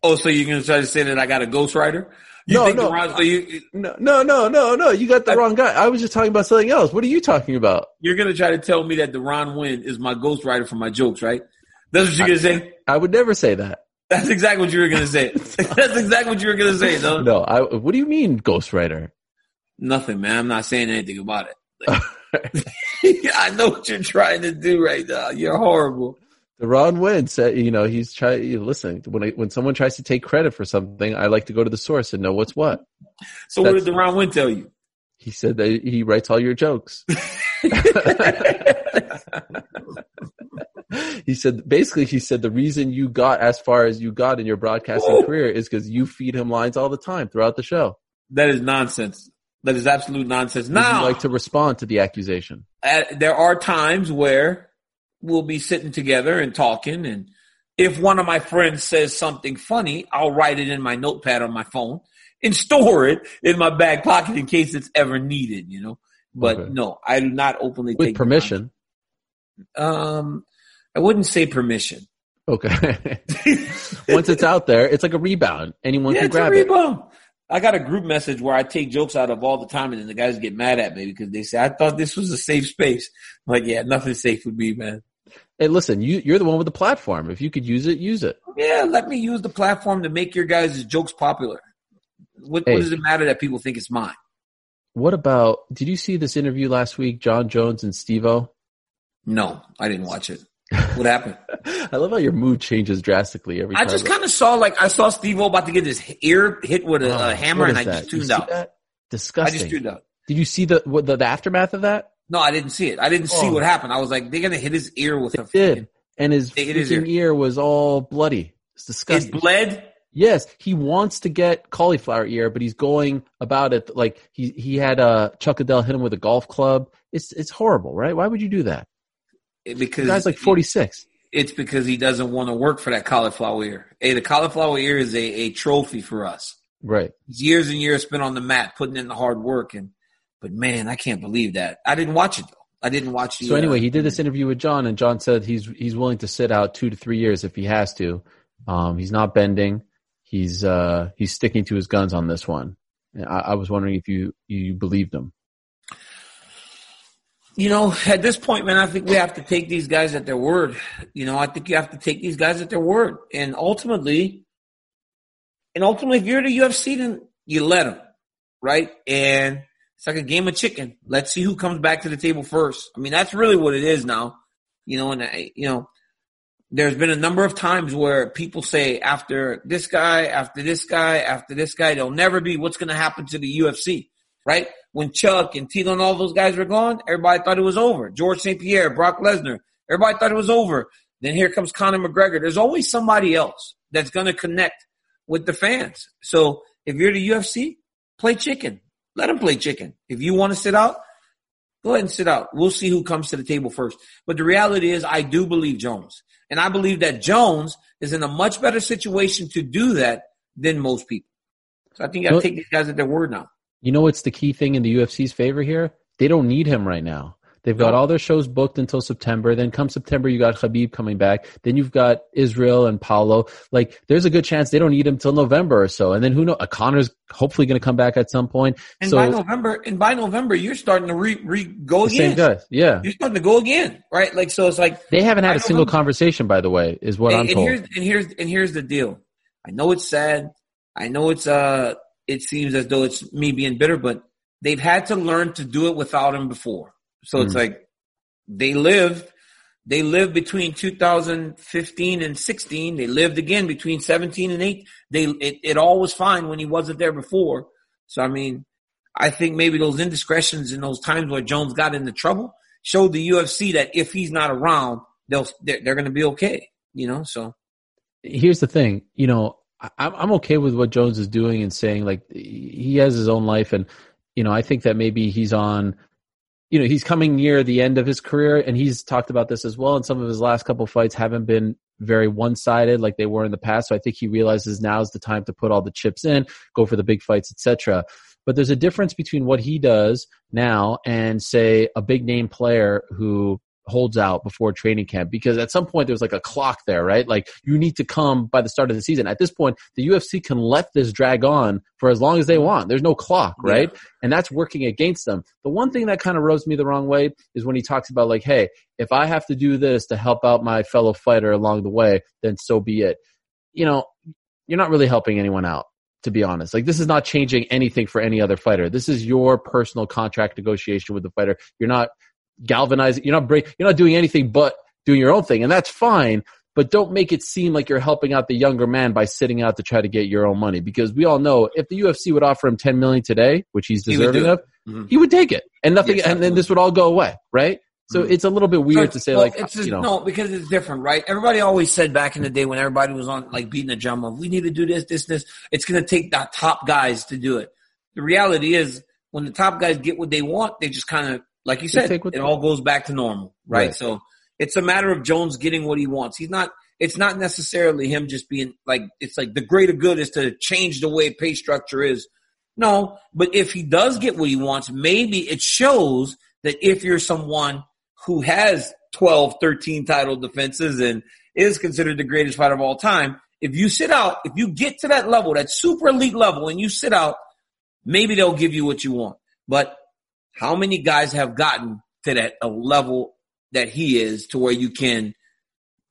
oh, so you're gonna try to say that I got a ghostwriter? You No, think no. Ron- so you No, no, no, no, no. You got the I- wrong guy. I was just talking about something else. What are you talking about? you're gonna try to tell me that Deron Winn is my ghostwriter for my jokes, right? That's what you're gonna say. I would never say that. That's exactly what you were gonna say. That's exactly what you were gonna say, though. No, I. What do you mean, ghostwriter? Nothing, man. I'm not saying anything about it. Like- I know what you're trying to do right now. You're horrible. Deron Winn said, you know, he's trying. You listen, when I, when someone tries to take credit for something, I like to go to the source and know what's what. So what That's- did Deron Winn tell you? He said that he writes all your jokes. he said basically he said the reason you got as far as you got in your broadcasting Whoa. career is because you feed him lines all the time throughout the show. That is nonsense. That is absolute nonsense. Would you Now, like to respond to the accusation? uh, there are times where we'll be sitting together and talking, and if one of my friends says something funny, I'll write it in my notepad on my phone and store it in my back pocket in case it's ever needed. You know, but Okay. no, I do not openly With take permission. Um, I wouldn't say permission. Okay. Once it's out there, it's like a rebound. Anyone yeah, can it's a grab it. I got a group message where I take jokes out of all the time, and then the guys get mad at me because they say I thought this was a safe space. I'm like, yeah, nothing's safe with me, man. Hey, listen, you, you're the one with the platform. If you could use it, use it. Yeah, let me use the platform to make your guys' jokes popular. What, Hey. what does it matter that people think it's mine? What about, did you see this interview last week, Jon Jones and Steve-O? No, I didn't watch it. What happened? I love how your mood changes drastically every I time. I just kind of saw like I saw Steve O about to get his ear hit with a, Oh, a hammer, and I that? just tuned out. that? I just tuned out. Did you see the, what, the the aftermath of that? No, I didn't see it. I didn't see Oh. what happened. I was like, they're gonna hit his ear with a. It did, and his They his freaking ear. was all bloody. It's disgusting. It bled. yes, he wants to get cauliflower ear, but he's going about it like he he had uh, Chuck Liddell hit him with a golf club. It's it's horrible, right? Why would you do that? Because The guy's like forty six. It's because he doesn't want to work for that cauliflower ear. Hey, the cauliflower ear is a, a trophy for us. Right. It's years and years spent on the mat, putting in the hard work, and but man, I can't believe that. I didn't watch it though. I didn't watch the. So anyway, uh, he did this interview with Jon, and Jon said he's he's willing to sit out two to three years if he has to. Um, he's not bending. He's uh, he's sticking to his guns on this one. I, I was wondering if you you believed him. You know, at this point, man, I think we have to take these guys at their word. You know, I think you have to take these guys at their word, and ultimately, and ultimately, if you're the UFC, then you let them, right? And it's like a game of chicken. Let's see who comes back to the table first. I mean, that's really what it is now. You know, and I, you know, there's been a number of times where people say after this guy, after this guy, after this guy, there'll never be what's going to happen to the UFC, right? When Chuck and Tito and all those guys were gone, everybody thought it was over. George St. Pierre, Brock Lesnar, everybody thought it was over. Then here comes Conor McGregor. There's always somebody else that's going to connect with the fans. So if you're the UFC, play chicken. Let them play chicken. If you want to sit out, go ahead and sit out. We'll see who comes to the table first. But the reality is, I do believe Jones. And I believe that Jones is in a much better situation to do that than most people. So I think I take these guys at their word now. You know what's the key thing in the UFC's favor here? They don't need him right now. They've got all their shows booked until September. Then come September, you got Khabib coming back. Then you've got Israel and Paulo. Like, there's a good chance they don't need him till November or so. And then who knows? Conor's hopefully going to come back at some point. And so by November, and by November, you're starting to re, re go the same again. guys, yeah. You're starting to go again, right? Like so, it's like They haven't had a single November- conversation, by the way, is what and, I'm and told. here's and here's and here's the deal. I know it's sad. I know it's uh it seems as though it's me being bitter, but they've had to learn to do it without him before. So it's Mhm. like they lived they lived between 2015 and 16. They lived again between 17 and 8. They it, it all was fine when he wasn't there before. So I mean, I think maybe those indiscretions and those times where Jones got into trouble showed the UFC that if he's not around, they'll they're, they're going to be okay. You know, so here's the thing, you know, I, I'm okay with what Jones is doing and saying like he has his own life, and you know, I think that maybe he's on. You know, he's coming near the end of his career, and he's talked about this as well. And some of his last couple fights haven't been very one-sided like they were in the past. So I think he realizes now is the time to put all the chips in, go for the big fights, etc. But there's a difference between what he does now and say a big name player who holds out before training camp because at some point there's like a clock there, right? Like you need to come by the start of the season. At this point, the UFC can let this drag on for as long as they want. There's no clock, right? Yeah. And that's working against them. The one thing that kind of rubs me the wrong way is when he talks about like, hey, if I have to do this to help out my fellow fighter along the way, then so be it. You know, you're not really helping anyone out to be honest. Like this is not changing anything for any other fighter. This is your personal contract negotiation with the fighter. You're not galvanizing. You're not break, You're not doing anything but doing your own thing, and that's fine. But don't make it seem like you're helping out the younger man by sitting out to try to get your own money. Because we all know if the UFC would offer him 10 million today, which he's deserving he of, mm-hmm. he would take it, and nothing, yes, and then this would all go away, right? So mm-hmm. it's a little bit weird to say well, like it's just, you know. no because it's different, right? Everybody always said back in the day when everybody was on like beating the drum of we need to do this, this, this. It's going to take the top guys to do it. The reality is when the top guys get what they want, they just kind of like you said, it all goes back to normal, right? right? So it's a matter of Jones getting what he wants. He's not. It's not necessarily him just being like. It's like the greater good is to change the way pay structure is. No, but if he does get what he wants, maybe it shows that if you're someone who has 12, 13 title defenses and is considered the greatest fighter of all time, if you sit out, if you get to that level, that super elite level, and you sit out, maybe they'll give you what you want. But how many guys have gotten to that a level that he is to where you can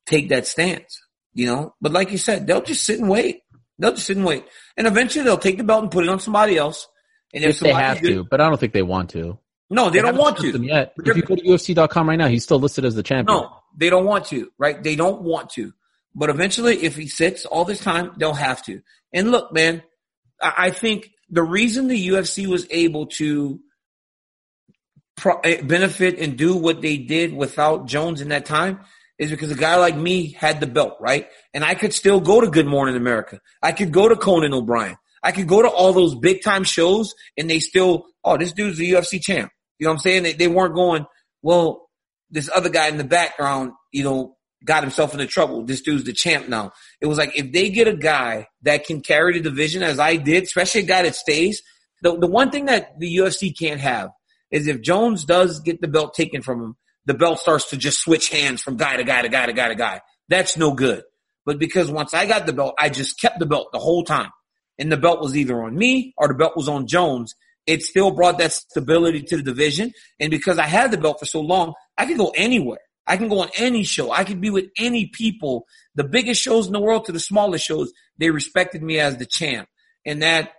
take that stance? You know, but like you said, they'll just sit and wait. They'll just sit and wait, and eventually they'll take the belt and put it on somebody else. And if, they have to, but I don't think they want to. No, they, they don't want to. Yet. If you go to UFC.com right now, he's still listed as the champion. No, they don't want to. Right? They don't want to. But eventually, if he sits all this time, they'll have to. And look, man, I think the reason the UFC was able to Eh, benefit and do what they did without Jones in that time is because a guy like me had the belt, right? And I could still go to Good Morning America. I could go to Conan O'Brien. I could go to all those big time shows and they still, oh, this dude's the UFC champ. You know what I'm saying? They, they weren't going, well, this other guy in the background, you know, got himself into trouble. This dude's the champ now. It was like if they get a guy that can carry the division as I did, especially a guy that stays, the, the one thing that the UFC can't have is if Jones does get the belt taken from him, the belt starts to just switch hands from guy to guy to guy to guy to guy. That's no good. But because once I got the belt, I just kept the belt the whole time. And the belt was either on me or the belt was on Jones. It still brought that stability to the division. And because I had the belt for so long, I could go anywhere. I can go on any show. I could be with any people, the biggest shows in the world to the smallest shows. They respected me as the champ. And that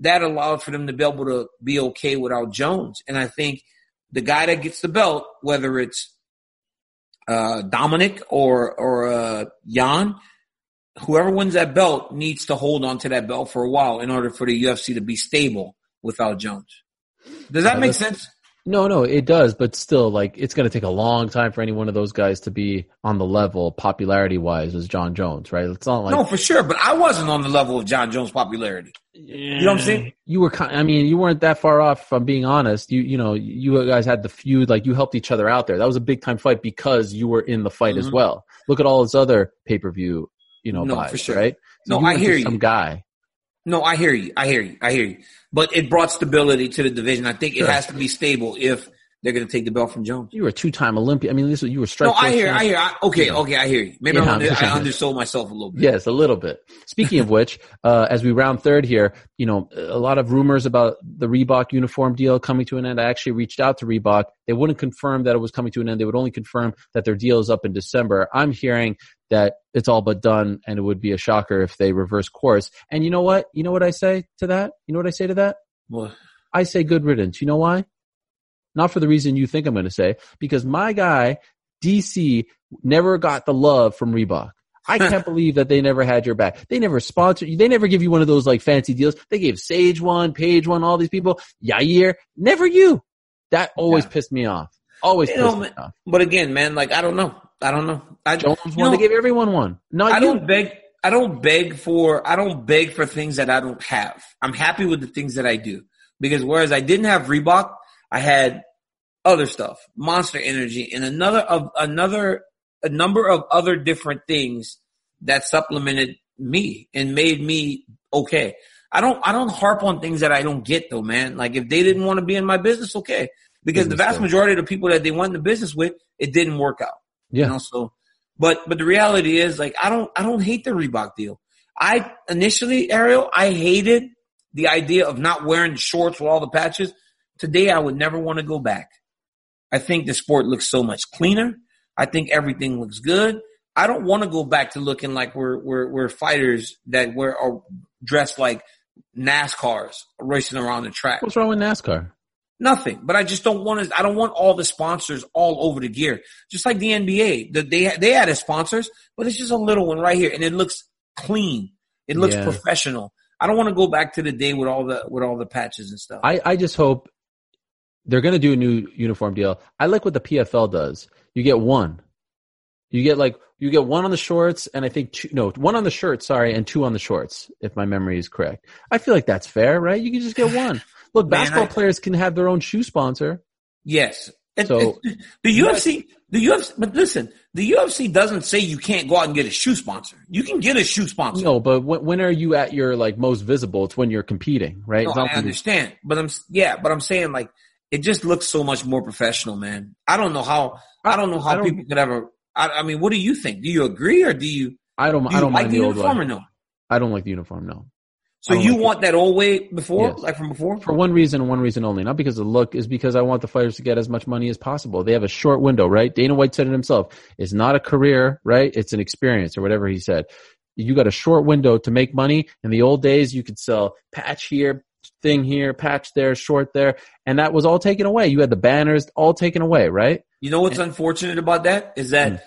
that allowed for them to be able to be okay without Jones. And I think the guy that gets the belt, whether it's uh, Dominick or or uh, Jan, whoever wins that belt needs to hold on to that belt for a while in order for the UFC to be stable without Jones. Does that make sense? No, no, it does, but still, like, it's going to take a long time for any one of those guys to be on the level, popularity wise, as Jon Jones, right? It's not like no, for sure, but I wasn't on the level of Jon Jones' popularity. You know what I'm saying? You were, kind—I mean, you weren't that far off. From being honest, you, you know, you guys had the feud, like you helped each other out there. That was a big time fight because you were in the fight mm-hmm. as well. Look at all his other pay per view, you know, no, buys, for sure. right? So no, I hear you. Some guy. No, I hear you. I hear you. I hear you. But it brought stability to the division. I think sure. it has to be stable if they're going to take the belt from Jones. You were a two-time Olympian. I mean, this you were strike. No, I hear, I hear. I, okay, okay, I hear you. Maybe yeah, under, I undersold myself a little bit. Yes, a little bit. Speaking of which, uh, as we round third here, you know, a lot of rumors about the Reebok uniform deal coming to an end. I actually reached out to Reebok. They wouldn't confirm that it was coming to an end. They would only confirm that their deal is up in December. I'm hearing that it's all but done, and it would be a shocker if they reverse course. And you know what? You know what I say to that? You know what I say to that? What? I say good riddance. You know why? Not for the reason you think I'm going to say, because my guy, DC, never got the love from Reebok. I can't believe that they never had your back. They never sponsored you. They never give you one of those like fancy deals. They gave Sage one, Paige one, all these people. Yair, never you. That always yeah. pissed me off. Always you pissed know, me off. But again, man, like I don't know. I don't know. I, Jones one. Know, they gave everyone one. No, I you. don't beg. I don't beg for I don't beg for things that I don't have. I'm happy with the things that I do because whereas I didn't have Reebok, I had other stuff, Monster Energy, and another of another a number of other different things that supplemented me and made me okay. I don't I don't harp on things that I don't get though, man. Like if they didn't want to be in my business, okay. Because the vast majority of the people that they went into business with, it didn't work out. Yeah. You know, so but but the reality is like I don't I don't hate the Reebok deal. I initially, Ariel, I hated the idea of not wearing shorts with all the patches. Today I would never want to go back. I think the sport looks so much cleaner. I think everything looks good. I don't want to go back to looking like we're we're we're fighters that we're are dressed like NASCARs racing around the track. What's wrong with NASCAR? Nothing. But I just don't want to. I don't want all the sponsors all over the gear. Just like the NBA, the, they they added sponsors, but it's just a little one right here, and it looks clean. It looks Yeah. professional. I don't want to go back to the day with all the with all the patches and stuff. I, I just hope they're going to do a new uniform deal. I like what the PFL does. You get one. You get like you get one on the shorts, and I think two. No, one on the shirt. Sorry, and two on the shorts, if my memory is correct. I feel like that's fair, right? You can just get one. Look, Man, basketball I- players can have their own shoe sponsor. Yes. So- it- the UFC, the UFC, but listen, the UFC doesn't say you can't go out and get a shoe sponsor. You can get a shoe sponsor. No, but when, when are you at your like most visible? It's when you're competing, right? No, I understand, but I'm yeah, but I'm saying like it just looks so much more professional, man. I don't know how I don't know how don't- people could ever. I, I mean, what do you think? Do you agree or do you I don't. do I don't like the uniform or no? I don't like the uniform. No. So you like it. want that old way before, Yes. like from before? For one reason and one reason only, not because of the look, is because I want the fighters to get as much money as possible. They have a short window, right? Dana White said it himself. It's not a career, right? It's an experience or whatever he said. You got a short window to make money. In the old days, you could sell patch here, thing here, patch there, short there, and that was all taken away. You had the banners all taken away, right? You know what's unfortunate about that is that Hmm.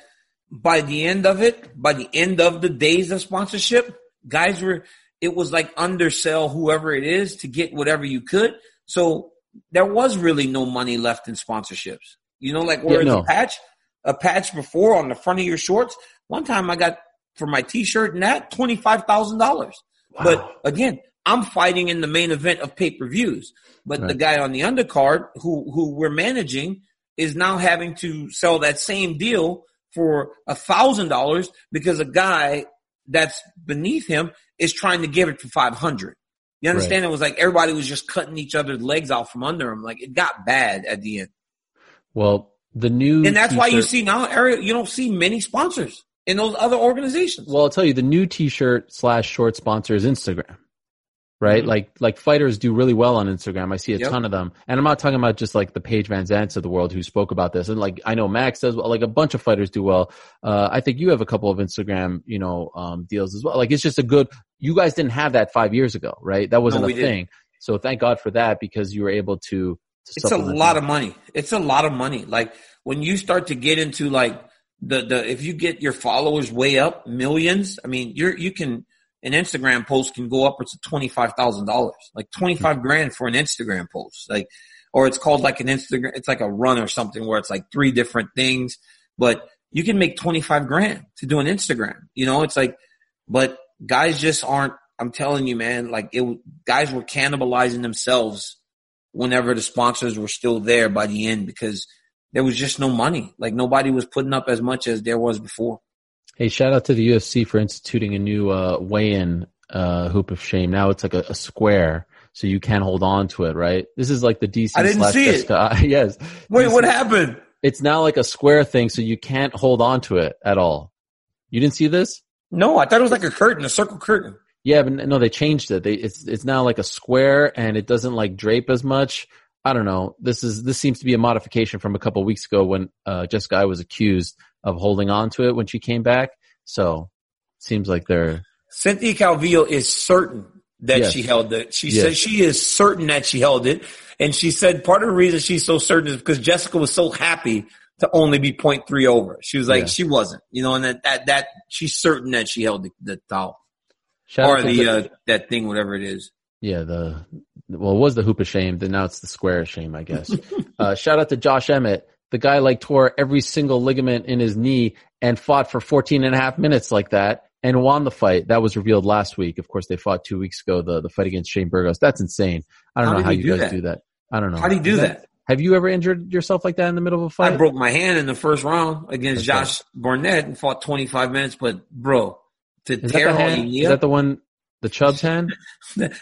by the end of it, by the end of the days of sponsorship, guys were, it was like undersell whoever it is to get whatever you could. So there was really no money left in sponsorships. You know, like whereas no. a patch, a patch before on the front of your shorts, one time I got for my t-shirt and that $25,000. But again, I'm fighting in the main event of pay-per-views. But the guy on the undercard who, who we're managing is now having to sell that same deal for a thousand dollars because a guy that's beneath him is trying to give it for 500. You understand? It was like everybody was just cutting each other's legs out from under him. Like it got bad at the end. Well, the new And that's why you see now, Ariel, you don't see many sponsors in those other organizations. Well, I'll tell you, the new T-shirt slash short sponsor is Instagram, right? Mhm. Like, like fighters do really well on Instagram. I see a Yep. ton of them, and I'm not talking about just like the Paige Van Zants of the world who spoke about this, and like I know Max does, well, like a bunch of fighters do well. Uh, I think you have a couple of Instagram, you know, um, deals as well. Like, it's just a good. You guys didn't have that five years ago, right? That wasn't No, a we didn't. thing. So thank God for that because you were able to. to it's a lot that. of money. It's a lot of money. Like when you start to get into like the the if you get your followers way up millions, I mean you're you can an Instagram post can go upwards thousand dollars, like twenty five grand for an Instagram post, like or it's called like an Instagram. It's like a run or something where it's like three different things, but you can make twenty five grand to do an Instagram. You know, it's like, but guys just aren't. I'm telling you, man. Like it, guys were cannibalizing themselves whenever the sponsors were still there by the end because there was just no money. Like nobody was putting up as much as there was before. Hey, shout out to the UFC for instituting a new uh, weigh-in uh, hoop of shame. Now it's like a, a square, so you can't hold on to it. Right? This is like the DC. I didn't see it. Yes. Wait, DC what happened? It's now like a square thing, so you can't hold on to it at all. You didn't see this? No, I thought it was like a curtain, a circle curtain. Yeah, but no, they changed it. They it's it's now like a square, and it doesn't like drape as much. I don't know. This is this seems to be a modification from a couple weeks ago when uh, Jessica Eye was accused of holding on to it when she came back. So seems like they're Cynthia Calvillo is certain that Yes. she held it. She Yes. said she is certain that she held it. And she said part of the reason she's so certain is because Jessica was so happy to only be 0.3 over. She was like, Yeah. she wasn't, you know, and that, that, that, she's certain that she held the, the towel shout or out to the, uh, that thing, whatever it is. Yeah, the well, it was the hoop of shame. Then now it's the square of shame, I guess. uh, shout out to Josh Emmett. The guy like tore every single ligament in his knee and fought for 14 and a half minutes like that. and won the fight. That was revealed last week. Of course, they fought two weeks ago. The the fight against Shane Burgos. That's insane. I don't How know how you do guys that? do that. I don't know. How do you do Is that? Have you ever injured yourself like that in the middle of a fight? I broke my hand in the first round against. Josh Barnett and fought 25 minutes. But bro, to Is that tear the all hand? Is that the one? The Chubbs hand?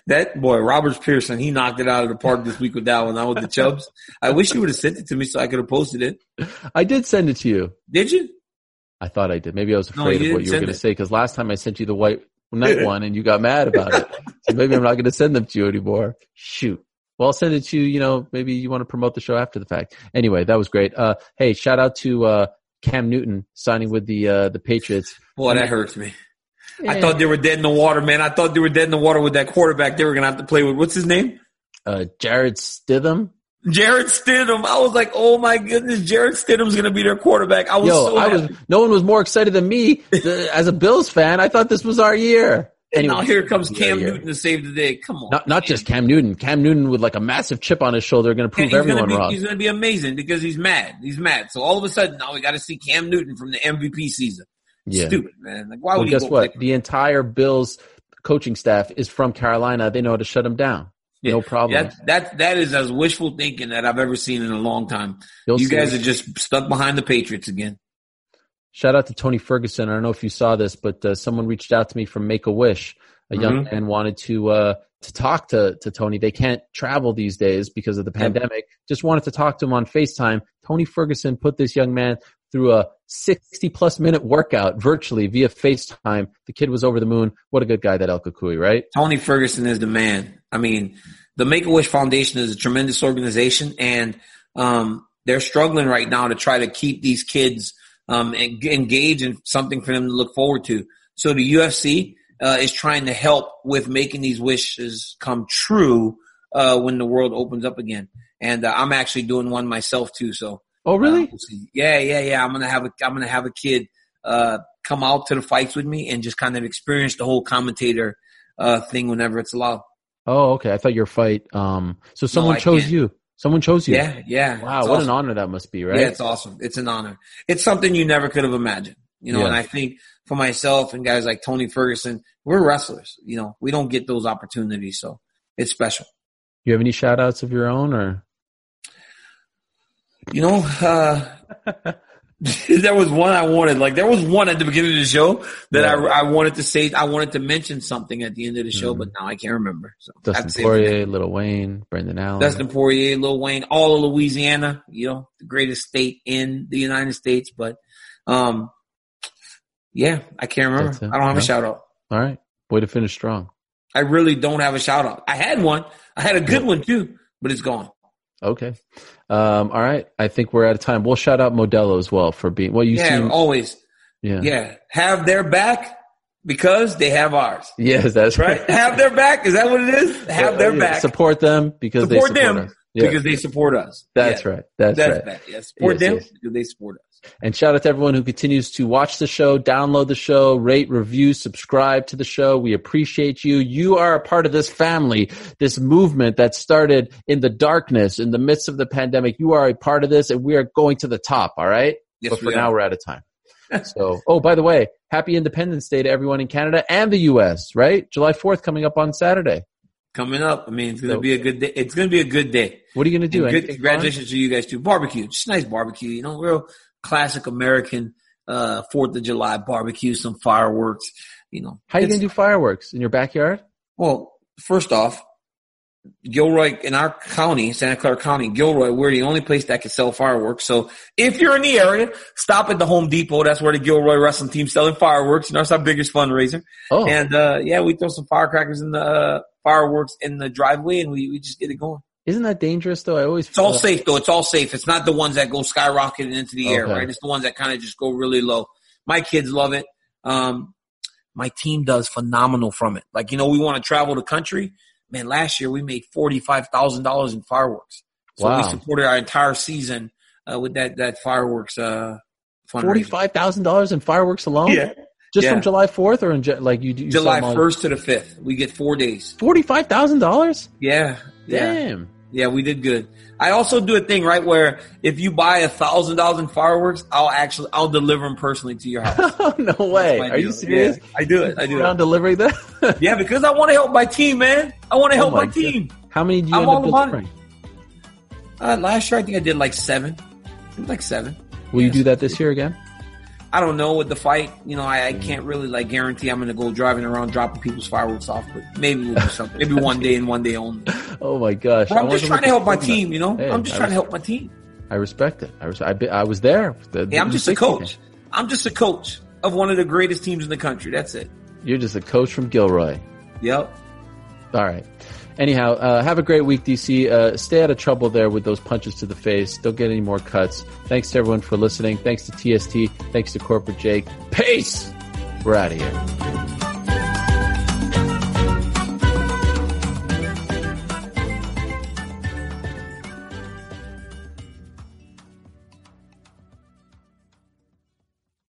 that boy, Roberts Pearson, he knocked it out of the park this week with that one. Not with the Chubs. I wish you would have sent it to me so I could have posted it. I did send it to you. Did you? I thought I did. Maybe I was afraid you of what you were going to say because last time I sent you the white night one and you got mad about it. So maybe I'm not going to send them to you anymore. Shoot. Well, I'll send it to you. You know, maybe you want to promote the show after the fact. Anyway, that was great. Uh, hey, shout out to uh, Cam Newton signing with the uh, the Patriots. Boy, that hurts me. I thought they were dead in the water, man. I thought they were dead in the water with that quarterback they were going to have to play with. What's his name? uh, Jarrett Stidham. Jarrett Stidham. I was like, oh my goodness, Jarrett Stidham's going to be their quarterback. I was Yo, so I was. No one was more excited than me as a Bills fan. I thought this was our year. And now here comes Cam yeah. Newton to save the day. Come on. Not not just Cam Newton. Cam Newton with like a massive chip on his shoulder, going to prove everyone gonna be, wrong. He's going to be amazing because he's mad. He's mad. So all of a sudden now we got to see Cam Newton from the MVP season. Yeah. Stupid man. Like why Well, would guess what? The entire Bills coaching staff is from Carolina. They know how to shut him down. Yeah. No problem. That that that is as wishful thinking that I've ever seen in a long time. You'll you guys are just stuck behind the Patriots again. Shout out to Tony Ferguson. I don't know if you saw this, but uh, someone reached out to me from Make a Wish. A young Mhm. man wanted to uh, to talk to to Tony. They can't travel these days because of the Yep. pandemic. Just wanted to talk to him on FaceTime. Tony Ferguson put this young man through a 60 plus minute workout virtually via FaceTime. The kid was over the moon. What a good guy that El Cucuy, right? Tony Ferguson is the man. I mean, the Make a Wish Foundation is a tremendous organization, and um, they're struggling right now to try to keep these kids um, en- engaged in something for them to look forward to. So the UFC uh, is trying to help with making these wishes come true uh, when the world opens up again. And uh, I'm actually doing one myself too. So Oh, really? we'll yeah, yeah, yeah. I'm gonna have a I'm gonna have a kid uh, come out to the fights with me and just kind of experience the whole commentator uh, thing whenever it's allowed. Oh, okay. I thought your fight. Um, so someone I chose can't. you. Someone chose you. Yeah, yeah. Wow, It's what awesome. an honor that must be, right? Yeah, it's awesome. It's an honor. It's something you never could have imagined. You know, Yeah. and I think for myself and guys like Tony Ferguson, we're wrestlers. You know, we don't get those opportunities, so it's special. you have any shout outs of your own or? You know, uh, there was one I wanted. Like there was one at the beginning of the show that Yeah. I, I wanted to say. I wanted to mention something at the end of the show, but now I can't remember. So Dustin to save it for Poirier, Lil Wayne, Brendan Allen. Dustin Poirier, Lil Wayne, all of Louisiana, you know, the greatest state in the United States. But, um, yeah, I can't remember. I don't have a shout out. All right. Way to finish strong. I really don't have a shout out. I had one. I had a good one too, but it's gone. Okay. Um, all right. I think we're out of time. We'll shout out Modelo as well for being, well, you yeah, seem, always. yeah. Yeah. Have their back because they have ours. Yes, that's Right? have their back. Is that what it is? Have their Yeah, back Support them because Support they support them us. Yeah, because they support us. that's Yeah, right. That's, That's right. that. Yeah. Support Yes, them yes. because they support us. And shout out to everyone who continues to watch the show, download the show, rate, review, subscribe to the show. We appreciate you. You are a part of this family, this movement that started in the darkness, in the midst of the pandemic. You are a part of this and we are going to the top. All right. Yes, but for we now, we're out of time. so, oh, by the way, happy Independence Day to everyone in Canada and the U.S., right? July 4th coming up on Saturday. Coming up. I mean, it's going to So- be a good day. It's going to be a good day. What are you going to do? Good, Anything fun? congratulations to you guys too. Barbecue, just nice barbecue. You know, real classic American uh Fourth of July barbecue, some fireworks. You know, How are you going to do fireworks? In your backyard? Well, first off, Gilroy in our county, Santa Clara County, Gilroy, we're the only place that can sell fireworks. So if you're in the area, stop at the Home Depot. That's where the Gilroy wrestling team's selling fireworks. You know, it's our biggest fundraiser. Oh, And uh yeah, we throw some firecrackers in the uh, fireworks in the driveway, and we we just get it going. Isn't that dangerous though? I always It's all safe though. It's all safe. It's not the ones that go skyrocketing into the air, right? It's the ones that kind of just go really low. My kids love it. Um, my team does phenomenal from it. Like, you know, we want to travel the country. Man, last year we made $45,000 in fireworks. So Wow. we supported our entire season, uh, with that, that fireworks, uh. Forty-five thousand dollars in fireworks alone. Yeah. just Yeah. from July Fourth, or in Ju- like you, you July 1st to the 5th. We get four days. Forty-five thousand dollars. Yeah. Yeah. Damn. Yeah, we did good. I also do a thing right where if you buy a thousand dollars in fireworks, I'll actually I'll deliver them personally to your house. no way. Are you serious? Yeah, I do it. I do it. delivering that? Yeah, because I want to help my team, man. I want to help Oh my my, team. How many do you I'm end up delivering? Uh, last year, I think I did like seven. Like seven. Will you do that this year again? I don't know with the fight. You know, I, I can't really like guarantee I'm going to go driving around dropping people's fireworks off, but maybe we'll do something. Maybe one day and one day only. Oh my gosh! But I'm I just trying to help my team. You know, Hey, I'm just I trying to help my team. I respect it. I, res- I, be- I was there. The- Hey, I'm just a 60 coach. I'm just a coach of one of the greatest teams in the country. That's it. You're just a coach from Gilroy. Yep. All right. Anyhow, uh, have a great week, DC. Uh, stay out of trouble there with those punches to the face. Don't get any more cuts. Thanks to everyone for listening. Thanks to TST. Thanks to Corporate Jake. Peace. We're out of here.